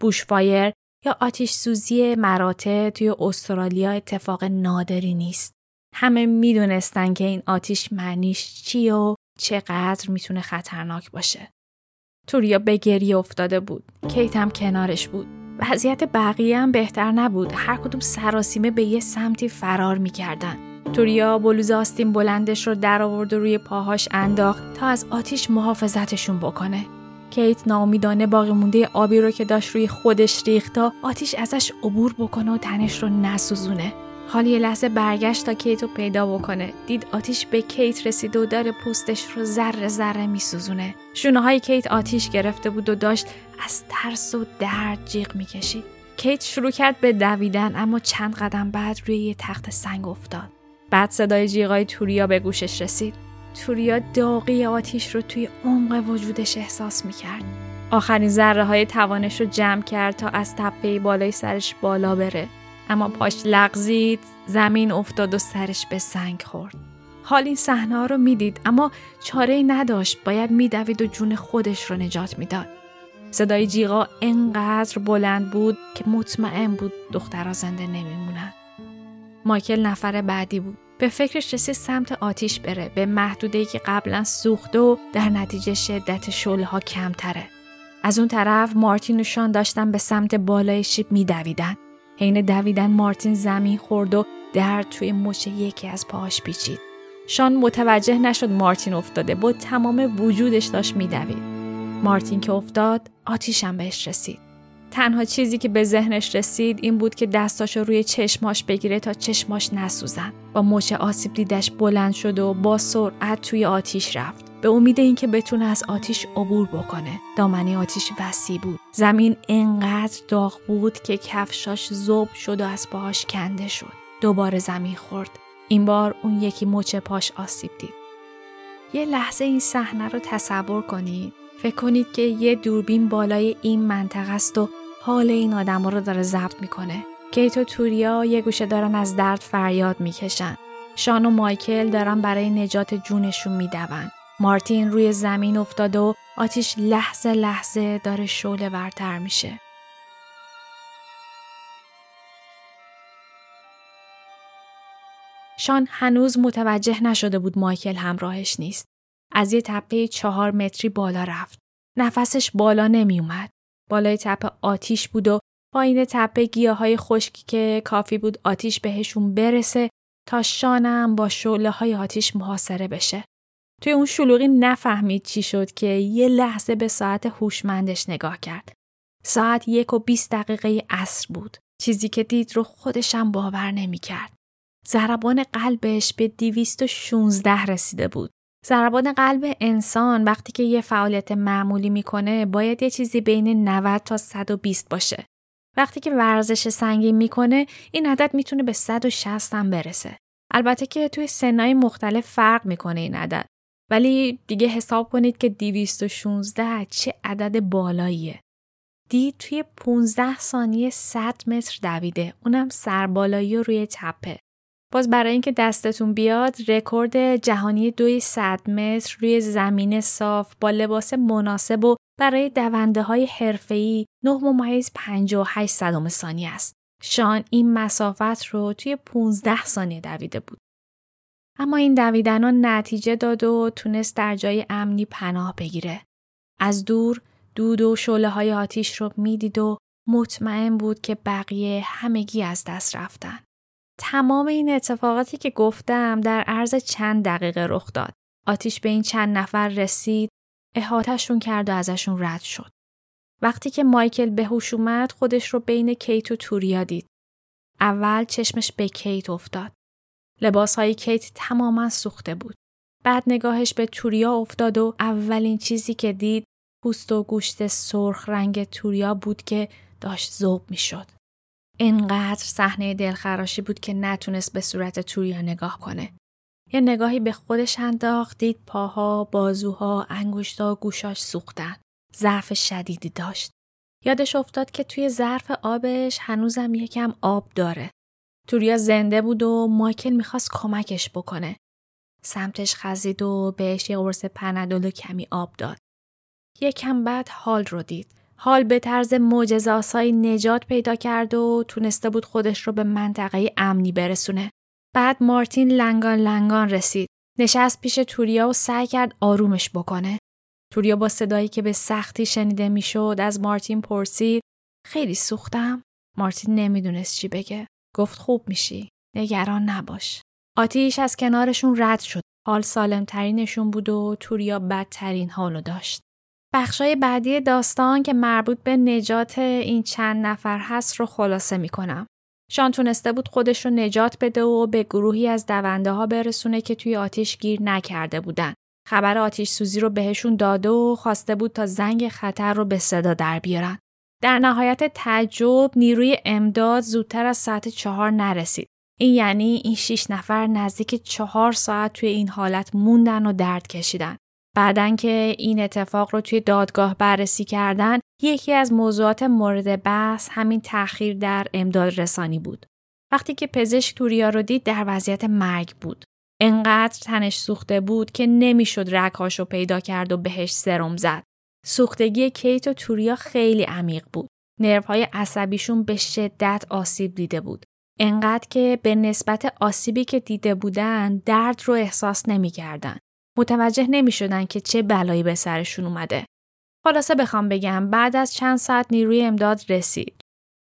بوشفایر یا آتیش سوزی مراتع توی استرالیا اتفاق نادری نیست. همه می‌دونستن که این آتیش معنیش چی و چقدر می‌تونه خطرناک باشه. توریا به گریه افتاده بود. کیت هم کنارش بود. وضعیت بقیه هم بهتر نبود. هر کدوم سراسیمه به یه سمتی فرار می‌کردن. توریا بلوز آستین بلندش رو در آورد و روی پاهاش انداخت تا از آتیش محافظتشون بکنه. کیت ناامیدانه باقی مونده آبی رو که داشت روی خودش ریخت تا آتیش ازش عبور بکنه و تنش رو نسوزونه. حالی یه لحظه برگشت تا کیت رو پیدا بکنه دید آتیش به کیت رسید و داره پوستش رو ذره ذره میسوزونه شونه های کیت آتیش گرفته بود و داشت از ترس و درد جیغ می‌کشید کیت شروع کرد به دویدن اما چند قدم بعد روی یه تخت سنگ افتاد. بعد صدای جیغای توریا به گوشش رسید. توریا داغی آتیش رو توی عمق وجودش احساس می‌کرد. آخرین ذره های توانش رو جمع کرد تا از تپه بالای سرش بالا بره. اما پاش لغزید، زمین افتاد و سرش به سنگ خورد. حال این صحنه ها رو می‌دید اما چاره ای نداشت باید میدوید و جون خودش رو نجات می‌داد. صدای جیغا انقدر بلند بود که مطمئن بود دخترها زنده نمیمونن. مایکل نفر بعدی بود. به فکرش رسید سمت آتیش بره به محدوده که قبلا سوخته و در نتیجه شدت شعله ها کمتره. از اون طرف مارتین و شان داشتن به سمت بالای شیب میدویدن. حین دویدن مارتین زمین خورد و درد توی مچ یکی از پاهاش پیچید. شان متوجه نشد مارتین افتاده با تمام وجودش داشت میدوید. مارتین که افتاد آتیشم بهش رسید. تنها چیزی که به ذهنش رسید این بود که دستاشو روی چشماش بگیره تا چشماش نسوزن. با مچ آسیب دیدش بلند شد و با سرعت توی آتیش رفت. به امید اینکه بتونه از آتیش عبور بکنه. دامنه آتیش وسیع بود. زمین انقدر داغ بود که کفشاش زوب شد و از پاهاش کنده شد. دوباره زمین خورد. این بار اون یکی مچ پاش آسیب دید. یه لحظه این صحنه رو تصور کنید. فکر کنید که یه دوربین بالای این منطقه است و حال این آدم رو داره ضبط می‌کنه. کیت و توریا یه گوشه دارن از درد فریاد می‌کشن. شان و مایکل دارن برای نجات جونشون میدون. مارتین روی زمین افتاده و آتیش لحظه لحظه داره شعله ورتر میشه. شان هنوز متوجه نشده بود مایکل همراهش نیست. از یه تپه چهار متری بالا رفت. نفسش بالا نمی اومد. بالای تپه آتیش بود و پایین تپه گیاه های خشکی که کافی بود آتیش بهشون برسه تا شانم با شعله های آتیش محاصره بشه. توی اون شلوغی نفهمید چی شد که یه لحظه به ساعت هوشمندش نگاه کرد. ساعت یک و بیست دقیقه عصر بود. چیزی که دید رو خودشم باور نمی کرد. ضربان قلبش به 216 رسیده بود. ضربان قلب انسان وقتی که یه فعالیت معمولی می‌کنه باید یه چیزی بین 90 تا 120 باشه. وقتی که ورزش سنگین می‌کنه این عدد می‌تونه به 160 هم برسه. البته که توی سنای مختلف فرق می‌کنه این عدد. ولی دیگه حساب کنید که 216 چه عدد بالاییه. دید توی 15 ثانیه 100 متر دویده. اونم سربالایی روی تپه. باز برای اینکه دستتون بیاد رکورد جهانی دوی 100 متر روی زمین صاف با لباس مناسب و برای دونده های حرفه‌ای 9 ممیز 58 صدم ثانیه است. شان این مسافت رو توی 15 ثانیه دویده بود. اما این دویدن ها نتیجه داد و تونست در جای امنی پناه بگیره. از دور دود و شله های آتیش رو می‌دید و مطمئن بود که بقیه همگی از دست رفتن. تمام این اتفاقاتی که گفتم در عرض چند دقیقه رخ داد. آتیش به این چند نفر رسید، احاتشون کرد و ازشون رد شد. وقتی که مایکل به هوش اومد خودش رو بین کیت و توریا دید. اول چشمش به کیت افتاد. های کیت تماما سوخته بود. بعد نگاهش به توریا افتاد و اولین چیزی که دید پوست و گوشت سرخ رنگ توریا بود که داشت ذوب می‌شد. اینقدر صحنه دلخراشی بود که نتونست به صورت توریا نگاه کنه. یه نگاهی به خودش انداخت دید پاها، بازوها، انگشتا و گوشاش سوختن. ضعف شدیدی داشت. یادش افتاد که توی ظرف آبش هنوزم یکم آب داره. توریا زنده بود و مایکل می‌خواست کمکش بکنه. سمتش خزید و بهش یه قرص پندول و کمی آب داد. یکم بعد حال رو دید. حال به طرز معجزه‌آسایی نجات پیدا کرد و تونسته بود خودش رو به منطقه امنی برسونه. بعد مارتین لنگان لنگان رسید. نشست پیش توریا و سعی کرد آرومش بکنه. توریا با صدایی که به سختی شنیده می‌شد از مارتین پرسید خیلی سوختم. مارتین نمی‌دونست چی بگه. گفت خوب میشی. نگران نباش. آتیش از کنارشون رد شد. حال سالم ترینشون بود و توریا بدترین حالو داشت. بخشای بعدی داستان که مربوط به نجات این چند نفر هست رو خلاصه می‌کنم. شان تونسته بود خودش رو نجات بده و به گروهی از دونده ها برسونه که توی آتیش گیر نکرده بودن. خبر آتیش سوزی رو بهشون داده و خواسته بود تا زنگ خطر رو به صدا در بیارن. در نهایت تعجب نیروی امداد زودتر از ساعت چهار نرسید. این یعنی این شیش نفر نزدیک چهار ساعت توی این حالت موندن و درد کشیدن. بعدن که این اتفاق رو توی دادگاه بررسی کردن یکی از موضوعات مورد بحث همین تأخیر در امداد رسانی بود. وقتی که پزشک توریا رو دید در وضعیت مرگ بود. انقدر تنش سوخته بود که نمی‌شد رگهاش رو پیدا کرد و بهش سرم زد. سوختگی کیت و توریا خیلی عمیق بود. نروهای عصبیشون به شدت آسیب دیده بود. انقدر که به نسبت آسیبی که دیده بودن درد رو احساس نمی‌کردن. متوجه نمی شدن که چه بلایی به سرشون اومده. خلاصه بخوام بگم بعد از چند ساعت نیروی امداد رسید.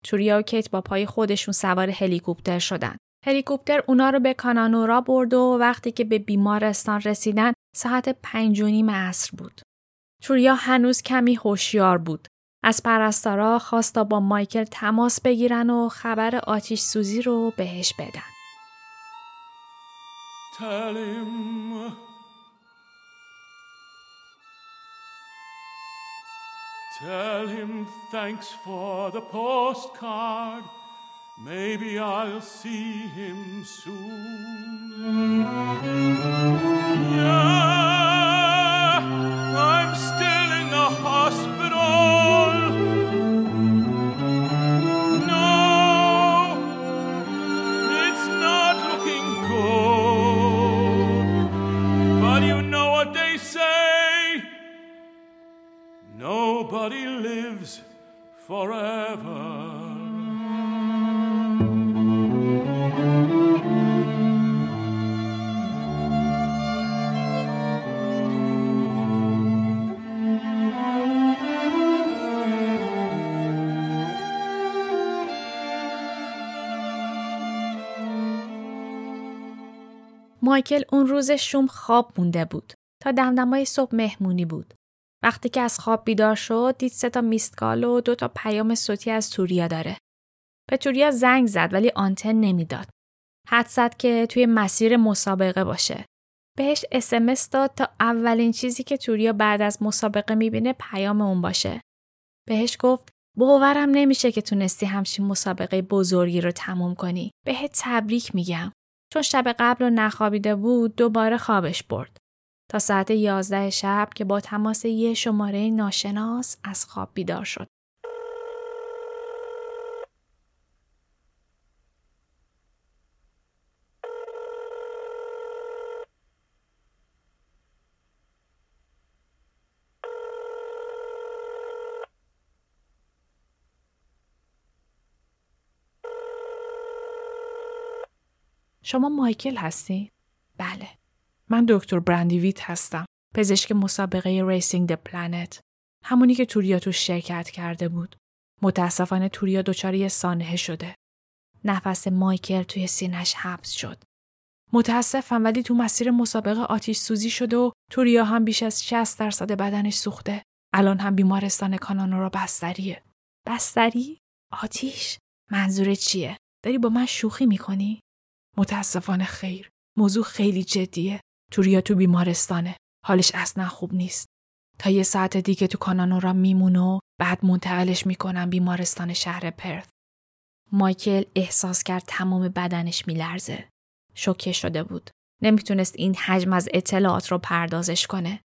توریا و کیت با پای خودشون سوار هلیکوپتر شدن. هلیکوپتر اونا رو به کانانورا برد و وقتی که به بیمارستان رسیدن ساعت پنج و نیم عصر بود. توریا هنوز کمی هوشیار بود. از پرستارا خواست تا با مایکل تماس بگیرن و خبر آتیش سوزی رو بهش بدن. Tell him thanks for the postcard. Maybe I'll see him soon. Yeah, nobody lives forever. مایکل اون روز شوم خواب مونده بود تا دمدمای صبح مهمونی بود. وقتی که از خواب بیدار شد دید سه تا میستکال و دو تا پیام صوتی از توریا داره. به توریا زنگ زد ولی آنتن نمی‌داد. حد زد که توی مسیر مسابقه باشه. بهش اسمس داد تا اولین چیزی که توریا بعد از مسابقه می‌بینه پیام اون باشه. بهش گفت باورم نمیشه که تونستی همچین مسابقه بزرگی رو تموم کنی. بهت تبریک میگم. چون شب قبل رو نخوابیده بود دوباره خوابش برد. تا ساعت یازده شب که با تماس یه شماره ناشناس از خواب بیدار شد. شما مایکل هستی؟ بله. من دکتر برندی ویت هستم. پزشک مسابقه Racing the Planet. همونی که توریا تو شرکت کرده بود. متاسفانه توریا دچار سانحه شده. نفس مایکل توی سینش حبس شد. متاسفم ولی تو مسیر مسابقه آتیش سوزی شده و توریا هم بیش از 60 درصد بدنش سوخته. الان هم بیمارستان کانانورا بستریه. بستری؟ آتیش؟ منظور چیه؟ داری با من شوخی می‌کنی؟ متاسفانه خیر. موضوع خیلی جدیه. توریا تو بیمارستانه. حالش اصلا خوب نیست. تا یه ساعت دیگه تو کانانورا میمونه و بعد منتقلش می‌کنم بیمارستان شهر پرث. مایکل احساس کرد تمام بدنش میلرزه. شوکه شده بود. نمی‌تونست این حجم از اطلاعات رو پردازش کنه.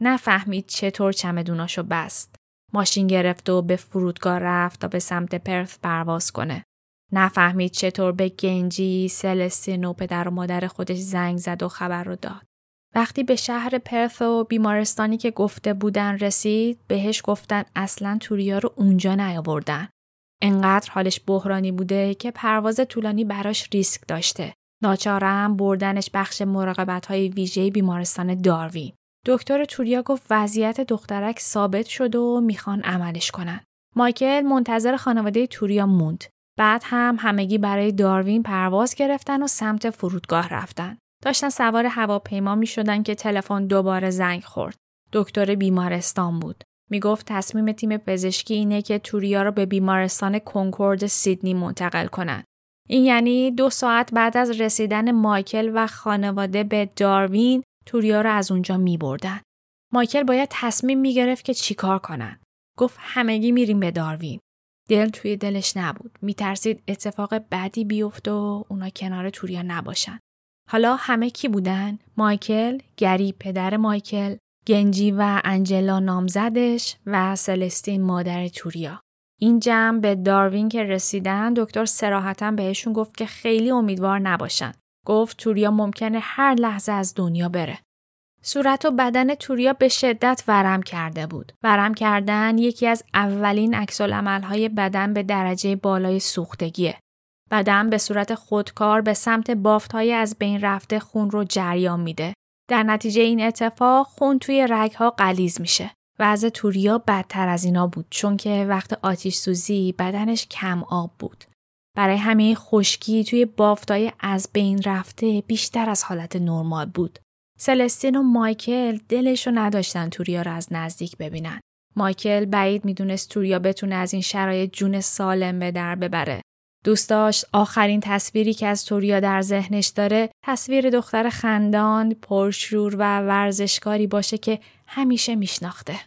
نفهمید چطور چمدوناشو بست. ماشین گرفت و به فرودگاه رفت تا به سمت پرث پرواز کنه. نفهمید چطور به گنجی، سلستین و پدر و مادر خودش زنگ زد و خبر رو داد. وقتی به شهر پرث و بیمارستانی که گفته بودن رسید بهش گفتن اصلا توریا رو اونجا نیاوردن. انقدر حالش بحرانی بوده که پرواز طولانی براش ریسک داشته. ناچارم بردنش بخش مراقبت های ویژه بیمارستان داروین. دکتر توریا گفت وضعیت دخترک ثابت شد و می‌خوان عملش کنن. مایکل منتظر خانواده توریا موند. بعد هم همگی برای داروین پرواز گرفتن و سمت فرودگاه رفتن. داشتن سوار هواپیما می شدن که تلفن دوباره زنگ خورد. دکتر بیمارستان بود. می گفت تصمیم تیم پزشکی اینه که توریا رو به بیمارستان کنکورد سیدنی منتقل کنند. این یعنی دو ساعت بعد از رسیدن مایکل و خانواده به داروین توریا رو از اونجا می بردن. مایکل باید تصمیم می گرفت که چیکار کنن. گفت همگی میریم به داروین. دل توی دلش نبود. میترسید اتفاق بدی بیفته و اونا کنار توریا نباشن. حالا همه کی بودن؟ مایکل، گری پدر مایکل، گنجی و انجلا نامزدش و سلستین مادر توریا. این جمع به داروین که رسیدن دکتر سراحتا بهشون گفت که خیلی امیدوار نباشن. گفت توریا ممکنه هر لحظه از دنیا بره. صورت و بدن توریا به شدت ورم کرده بود. ورم کردن یکی از اولین های بدن به درجه بالای سوختگیه. بدن به صورت خودکار به سمت های از بین رفته خون رو جریان میده. در نتیجه این اتفاق خون توی رگها قلیز میشه. وضع توریا بدتر از اینا بود چون که وقت آتیش سوزی بدنش کم آب بود. برای همه خشکی توی بافتای از بین رفته بیشتر از حالت نرمال بود. سلستین و مایکل دلشو نداشتن توریا رو از نزدیک ببینن. مایکل بعید می‌دونست توریا بتونه از این شرایط جون سالم به در ببره. دوست داشت آخرین تصویری که از توریا در ذهنش داره تصویر دختر خندان، پرشور و ورزشکاری باشه که همیشه میشناخته.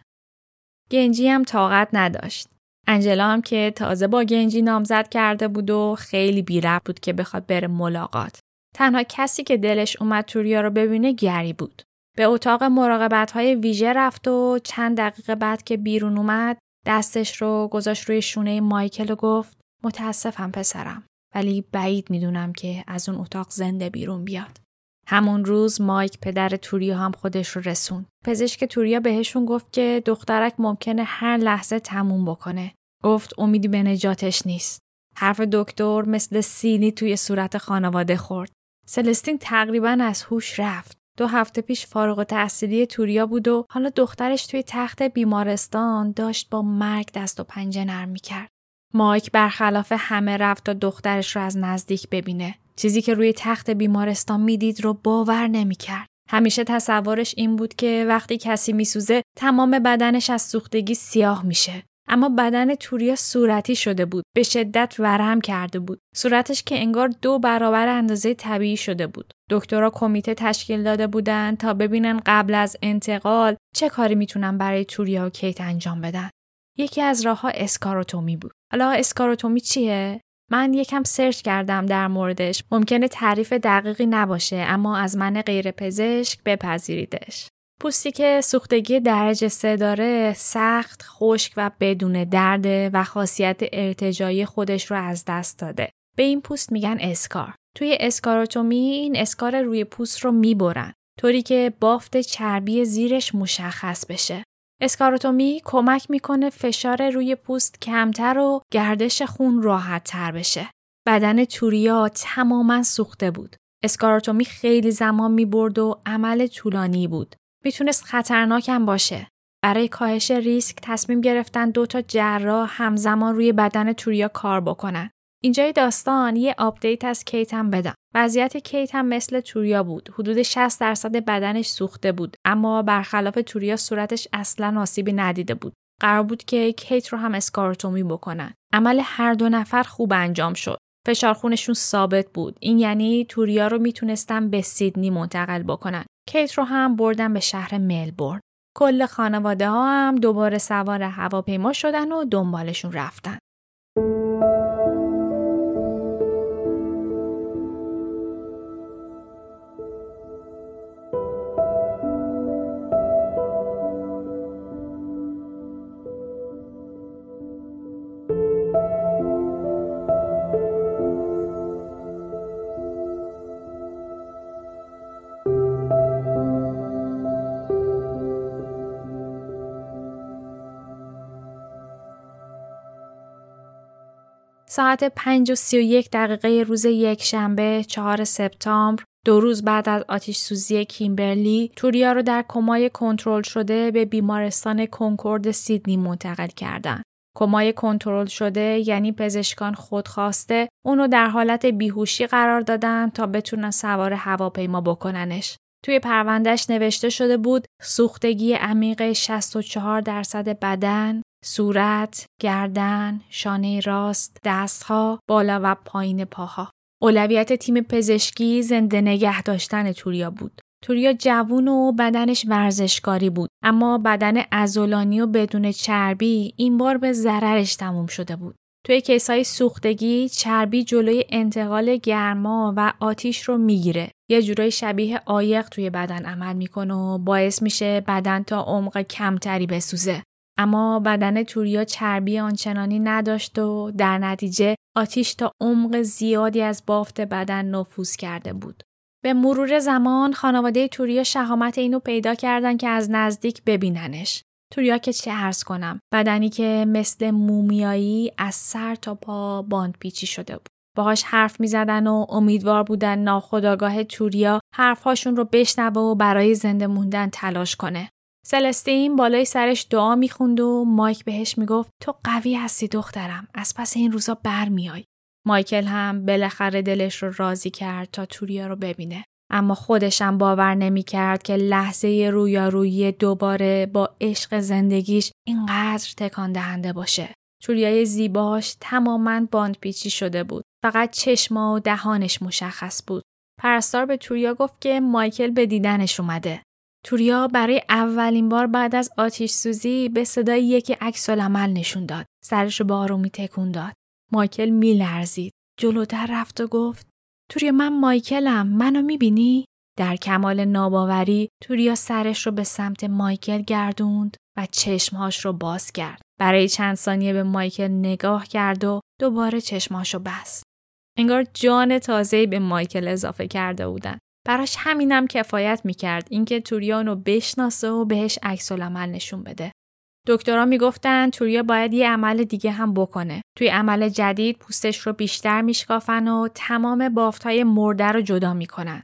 گنجی هم طاقت نداشت. انجلا هم که تازه با گنجی نامزد کرده بود و خیلی بیرب بود که بخواد بره ملاقات. تنها کسی که دلش اومد توریا رو ببینه گری بود. به اتاق مراقبت های ویژه رفت و چند دقیقه بعد که بیرون اومد دستش رو گذاشت روی شونه مایکل و گفت متاسفم پسرم ولی بعید می‌دونم که از اون اتاق زنده بیرون بیاد. همون روز مایک پدر توریا هم خودش رو رسون. پزشک توریا بهشون گفت که دخترک ممکنه هر لحظه تموم بکنه. گفت امیدی به نجاتش نیست. حرف دکتر مثل سینی توی صورت خانواده خورد. سلستین تقریبا از هوش رفت. دو هفته پیش فارغ و تحصیلی توریا بود و حالا دخترش توی تخت بیمارستان داشت با مرگ دست و پنجه نرم می‌کرد. مایک برخلاف همه رفت تا دخترش رو از نزدیک ببینه. چیزی که روی تخت بیمارستان می‌دید رو باور نمی‌کرد. همیشه تصورش این بود که وقتی کسی میسوزه تمام بدنش از سوختگی سیاه میشه. اما بدن توریا صورتی شده بود. به شدت ورم کرده بود. صورتش که انگار دو برابر اندازه طبیعی شده بود. دکترها کمیته تشکیل داده بودند تا ببینن قبل از انتقال چه کاری می‌تونن برای توریا و کیت انجام بدن. یکی از راهها اسکاروتومی بود. حالا اسکاروتومی چیه؟ من یکم سرچ کردم در موردش. ممکنه تعریف دقیقی نباشه اما از من غیر پزشک بپذیریدش. پوستی که سوختگی درجه سه داره سخت، خشک و بدون درده و خاصیت ارتجایی خودش رو از دست داده. به این پوست میگن اسکار. توی اسکاروتومی این اسکار روی پوست رو می‌برن طوری که بافت چربی زیرش مشخص بشه. اسکاروتومی کمک می‌کنه فشار روی پوست کمتر و گردش خون راحت تر بشه. بدن توریا تماما سوخته بود. escharotomy خیلی زمان می برد و عمل طولانی بود. می‌تونست خطرناکم باشه. برای کاهش ریسک تصمیم گرفتن دو تا جراح همزمان روی بدن توریا کار بکنن. اینجای داستان یه update از کیت هم بدم. وضعیت کیت هم مثل توریا بود. حدود 60 درصد بدنش سوخته بود اما برخلاف توریا صورتش اصلا آسیبی ندیده بود. قرار بود که کیت رو هم escharotomy بکنن. عمل هر دو نفر خوب انجام شد. فشار خونشون ثابت بود. این یعنی توریا رو می‌تونستن به سیدنی منتقل بکنن. کیت رو هم بردن به شهر ملبورن. کل خانواده ها هم دوباره سوار هواپیما شدن و دنبالشون رفتن. ساعت 5 و 31 دقیقه روز یک شنبه 4 سپتامبر دو روز بعد از آتیش سوزی کیمبرلی توریا رو در کمای کنترل شده به بیمارستان کنکورد سیدنی منتقل کردند. کمای کنترل شده یعنی پزشکان خودخواسته اونو در حالت بیهوشی قرار دادن تا بتونن سوار هواپیما بکننش. توی پروندهش نوشته شده بود سوختگی عمیق 64 درصد بدن، صورت، گردن، شانه راست، دستها، بالا و پایین پاها. اولویت تیم پزشکی زنده نگه داشتن توریا بود. توریا جوون و بدنش ورزشکاری بود اما بدن ازولانی و بدون چربی این بار به ضررش تموم شده بود. توی کیسای سوختگی چربی جلوی انتقال گرما و آتیش رو می‌گیره. یه جورای شبیه آیق توی بدن عمل می‌کنه و باعث میشه بدن تا عمق کمتری بسوزه. اما بدن توریا چربی آنچنانی نداشت و در نتیجه آتیش تا عمق زیادی از بافت بدن نفوذ کرده بود. به مرور زمان خانواده توریا شهامت اینو پیدا کردن که از نزدیک ببیننش. توریا که چه عرض کنم بدنی که مثل مومیایی از سر تا پا باند پیچی شده بود. باهاش حرف می زدن و امیدوار بودن ناخداگاه توریا حرفهاشون رو بشنوه و برای زنده موندن تلاش کنه. سلستین بالای سرش دعا می‌خوند و مایک بهش می‌گفت تو قوی هستی دخترم از پس این روزا برمیای. مایکل هم بالاخره دلش رو راضی کرد تا توریا رو ببینه. اما خودشم باور نمی‌کرد که لحظه رویارویی دوباره با عشق زندگیش اینقدر تکان دهنده باشه. توریای زیباش تماما باندپیچی شده بود. فقط چشما و دهانش مشخص بود. پرستار به توریا گفت که مایکل به دیدنش اومده. توریا برای اولین بار بعد از آتیش سوزی به صدای یکی عکس عمل نشون داد. سرش رو به آرومی تکون داد. مایکل میلرزید. جلوتر رفت و گفت توریا من مایکلم. منو می‌بینی؟ در کمال ناباوری توریا سرش رو به سمت مایکل گردوند و چشمهاش رو باز کرد. برای چند ثانیه به مایکل نگاه کرد و دوباره چشمهاش رو بست. انگار جان تازه‌ای به مایکل اضافه کرده بودن. براش همینم کفایت می‌کرد اینکه توریان رو بشناسه و بهش عکس نشون بده. دکترها می‌گفتن توریا باید یه عمل دیگه هم بکنه. توی عمل جدید پوستش رو بیشتر میشکافن و تمام بافتهای مرده رو جدا می‌کنن.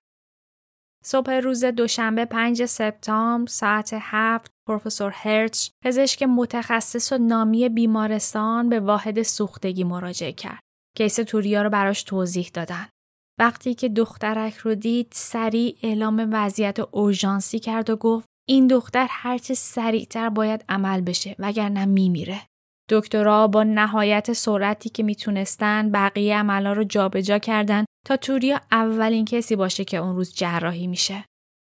صبح روز دوشنبه 5 سپتامبر ساعت 7 پروفسور هرتش پزشک متخصص و نامی بیمارستان به واحد سوختگی مراجعه کرد. کیس توریا رو براش توضیح دادن. وقتی که دخترک رو دید سریع اعلام وضعیت اورژانسی کرد و گفت این دختر هرچه سریعتر باید عمل بشه وگرنه میمیره. دکترها با نهایت سرعتی که می‌تونستن بقیه عملا رو جابجا کردن تا توریا اولین کسی باشه که اون روز جراحی میشه.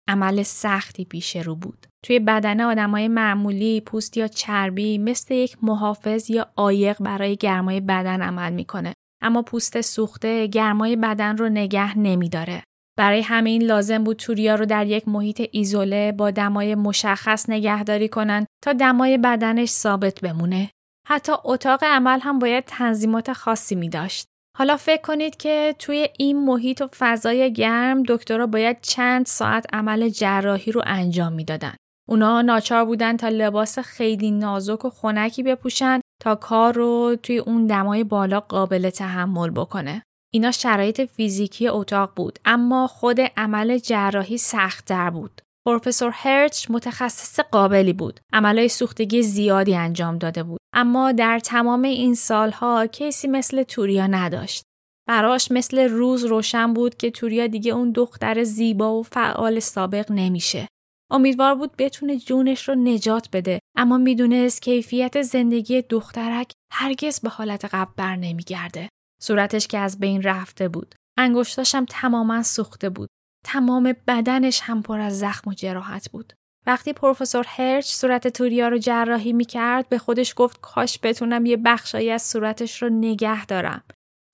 عمل سختی پیش رو بود. توی بدن آدمای معمولی پوست یا چربی مثل یک محافظ یا عایق برای گرمای بدن عمل می‌کنه اما پوست سوخته گرمای بدن رو نگه نمیداره. برای همین لازم بود توریا رو در یک محیط ایزوله با دمای مشخص نگهداری کنن تا دمای بدنش ثابت بمونه. حتی اتاق عمل هم باید تنظیمات خاصی می داشت. حالا فکر کنید که توی این محیط و فضای گرم دکترها باید چند ساعت عمل جراحی رو انجام می‌دادن. اونا ناچار بودن تا لباس خیلی نازک و خنکی بپوشن تا کار رو توی اون دمای بالا قابل تحمل بکنه. اینا شرایط فیزیکی اتاق بود اما خود عمل جراحی سختتر بود. پروفسور هرچ متخصص قابلی بود. عملای سوختگی زیادی انجام داده بود. اما در تمام این سالها کیسی مثل توریا نداشت. براش مثل روز روشن بود که توریا دیگه اون دختر زیبا و فعال سابق نمیشه. امیدوار بود بتونه جونش رو نجات بده اما می‌دونست کیفیت زندگی دخترک هرگز به حالت قبل بر نمیگرده. صورتش که از بین رفته بود. انگشتاشم تماما سوخته بود. تمام بدنش هم پر از زخم و جراحت بود. وقتی پروفسور هرچ صورت توریا رو جراحی می‌کرد به خودش گفت کاش بتونم یه بخشایی از صورتش رو نگه دارم.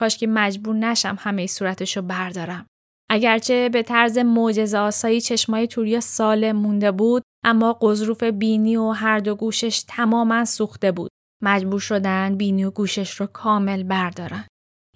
کاش که مجبور نشم همه صورتش رو بردارم. اگرچه به طرز معجزه آسایی چشمای توریا سالم مونده بود اما قضروف بینی و هر دو گوشش تماما سوخته بود. مجبور شدن بینی و گوشش رو کامل بردارن.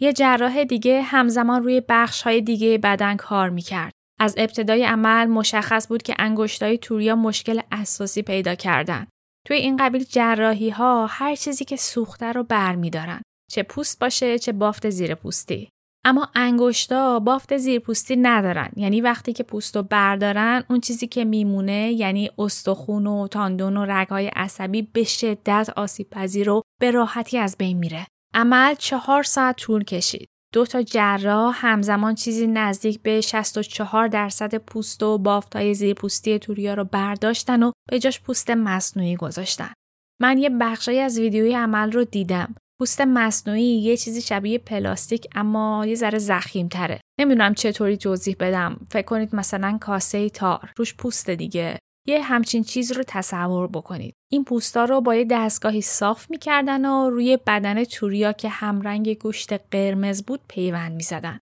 یه جراح دیگه همزمان روی بخش های دیگه بدن کار می‌کرد. از ابتدای عمل مشخص بود که انگشتای توریا مشکل اساسی پیدا کردن. توی این قبیل جراحی ها هر چیزی که سوخته رو برمیدارن. چه پوست باشه چه بافت زیر پوستی. اما انگشتا بافت زیرپوستی ندارن یعنی وقتی که پوست رو بردارن اون چیزی که میمونه یعنی استخون و تاندون و رگهای عصبی به شدت آسیب پذیر و به راحتی از بین میره عمل چهار ساعت طول کشید دو تا جراح همزمان چیزی نزدیک به 64 درصد پوست و بافتای زیرپوستی توریا رو برداشتن و به جاش پوست مصنوعی گذاشتن. من یه بخشی از ویدیوی عمل رو دیدم. پوست مصنوعی یه چیزی شبیه پلاستیک اما یه ذره زخیم تره. نمی‌دونم چطوری توضیح بدم. فکر کنید مثلا کاسه تار روش پوست دیگه. یه همچین چیز رو تصور بکنید. این پوستا رو با یه دستگاهی صاف می‌کردن و روی بدن توریا که همرنگ گوشت قرمز بود پیوند می‌زدن.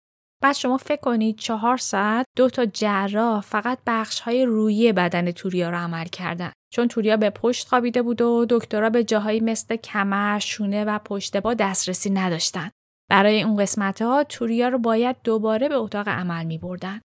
بعد شما فکر کنید چهار ساعت دو تا جراح فقط بخش های روی بدن توریا رو عمل کردن. چون توریا به پشت خوابیده بود و دکترها به جاهایی مثل کمر، شونه و پشت با دسترسی نداشتن. برای اون قسمت ها توریا رو باید دوباره به اتاق عمل می بردن.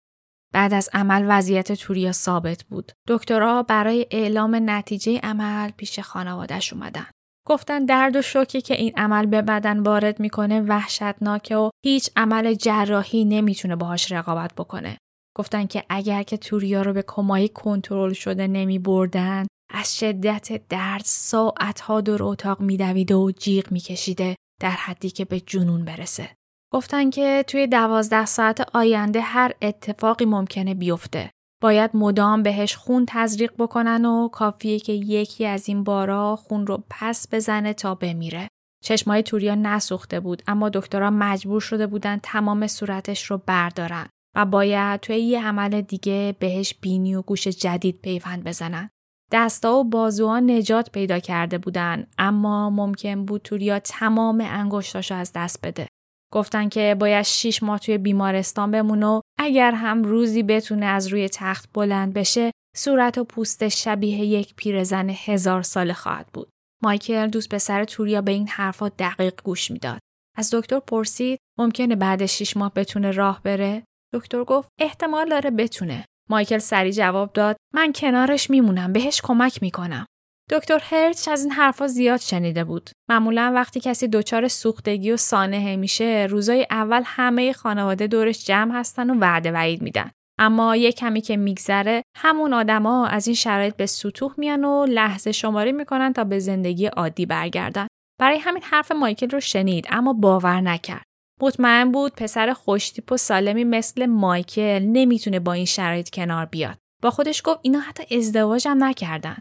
بعد از عمل وضعیت توریا ثابت بود. دکترها برای اعلام نتیجه عمل پیش خانوادهش اومدن. گفتن درد و شوکی که این عمل به بدن وارد می‌کنه وحشتناکه و هیچ عمل جراحی نمی‌تونه باهاش رقابت بکنه. گفتن که اگر که توریا رو به کمایی کنترل شده نمی بردن از شدت درد ساعتها دور اتاق میدویده و جیغ میکشیده در حدی که به جنون برسه. گفتن که توی دوازده ساعت آینده هر اتفاقی ممکنه بیفته. باید مدام بهش خون تزریق بکنن و کافیه که یکی از این بارا خون رو پس بزنه تا بمیره. چشمای توریا نسوخته بود اما دکترها مجبور شده بودن تمام صورتش رو بردارن و باید توی یه عمل دیگه بهش بینی و گوش جدید پیوند بزنن. دستا و بازوها نجات پیدا کرده بودن اما ممکن بود توریا تمام انگشتاشو از دست بده. گفتن که باید شیش ماه توی بیمارستان بمونه و اگر هم روزی بتونه از روی تخت بلند بشه صورت و پوست شبیه یک پیرزن هزار ساله خواهد بود. مایکل دوست پسر توریا به این حرفا دقیق گوش می‌داد. از دکتر پرسید ممکنه بعد شیش ماه بتونه راه بره؟ دکتر گفت احتمال داره بتونه. مایکل سری جواب داد من کنارش میمونم بهش کمک می‌کنم. دکتر هرچ از این حرفا زیاد شنیده بود. معمولا وقتی کسی دچار سوختگی و سانحه میشه، روزای اول همه خانواده دورش جمع هستن و وعده وعید میدن. اما یه کمی که میگذره همون آدما از این شرایط به سطوح میان و لحظه شماری می‌کنن تا به زندگی عادی برگردن. برای همین حرف مایکل رو شنید اما باور نکرد. مطمئن بود پسر خوشتیپ و سالمی مثل مایکل نمی‌تونه با این شرایط کنار بیاد. با خودش گفت اینا حتی ازدواج هم نکردن.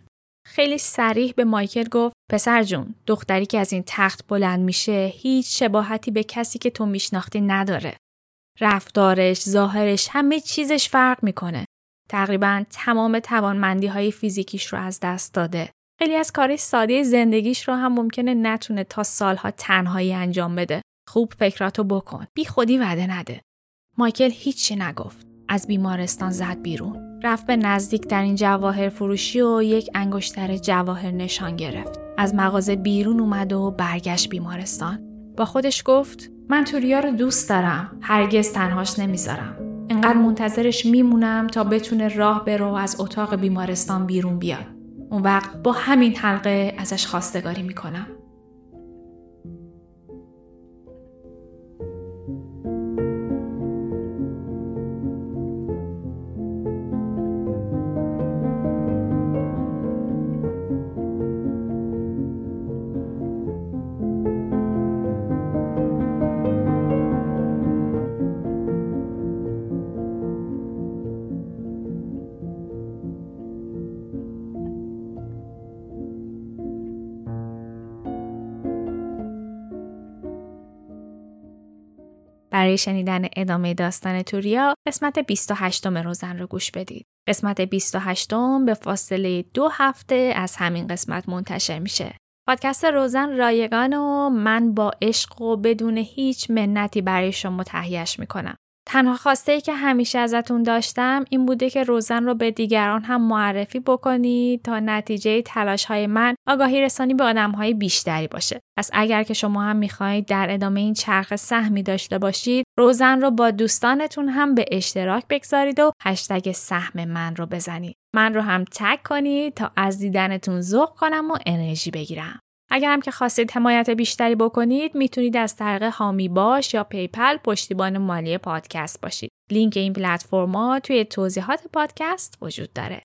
خیلی سریح به مایکل گفت پسر جون دختری که از این تخت بلند میشه هیچ شباهتی به کسی که تو میشناختی نداره. رفتارش، ظاهرش، همه چیزش فرق می‌کنه. تقریبا تمام توانمندی های فیزیکیش رو از دست داده. خیلی از کاری ساده زندگیش رو هم ممکنه نتونه تا سالها تنهایی انجام بده. خوب فکراتو بکن. بی خودی وعده نده. مایکل هیچی نگفت. از بیمارستان زد بیرون. رفت به نزدیک در این جواهر فروشی و یک انگشتر جواهر نشان گرفت. از مغازه بیرون اومد و برگشت بیمارستان. با خودش گفت من توریا رو دوست دارم. هرگز تنهاش نمی‌ذارم. انقدر منتظرش میمونم تا بتونه راه برو و از اتاق بیمارستان بیرون بیاد. اون وقت با همین حلقه ازش خواستگاری می‌کنم. برای شنیدن ادامه داستان توریا قسمت 28 روزن رو گوش بدید. قسمت 28 به فاصله دو هفته از همین قسمت منتشر میشه. پادکست روزن رایگان و من با عشق و بدون هیچ منتی برای شما تهیهش می‌کنم. تنها خواسته ای که همیشه ازتون داشتم این بوده که روزن رو به دیگران هم معرفی بکنید تا نتیجه تلاش های من آگاهی رسانی به آدم های بیشتری باشه. پس اگر که شما هم می‌خواهید در ادامه این چرخ سهمی داشته باشید روزن رو با دوستانتون هم به اشتراک بگذارید و هشتگ سهم من رو بزنید. من رو هم تگ کنید تا از دیدنتون ذوق کنم و انرژی بگیرم. اگر هم که خواستید حمایت بیشتری بکنید می‌تونید از طریق حامی باش یا PayPal پشتیبان مالی پادکست باشید. لینک این پلتفرما توی توضیحات پادکست وجود داره.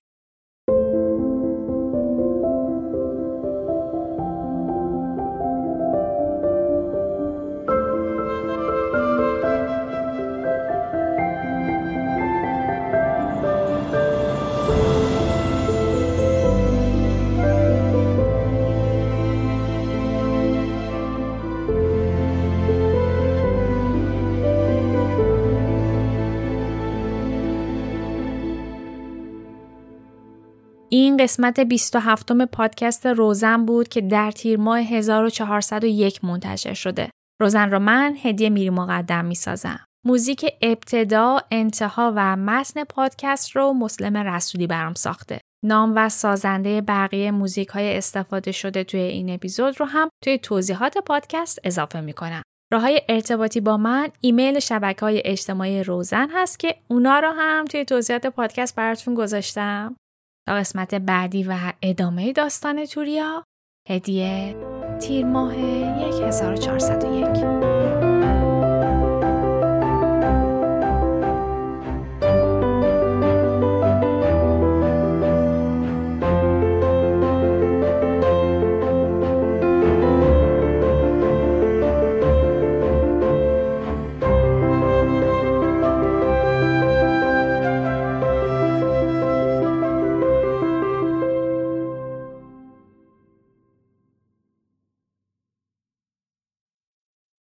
این قسمت 27 م پادکست روزن بود که در تیر ماه 1401 منتشر شده. روزن را من هدیه میری مقدم می سازم. موزیک ابتدا، انتها و متن پادکست رو مسلم رسولی برام ساخته. نام و سازنده بقیه موزیک های استفاده شده توی این اپیزود رو هم توی توضیحات پادکست اضافه می‌کنم. راه های ارتباطی با من ایمیل شبکه های اجتماعی روزن هست که اونا رو هم توی توضیحات پادکست براتون گذاشتم. تا قسمت بعدی و ادامه داستان توریا هدیه تیر ماه 1401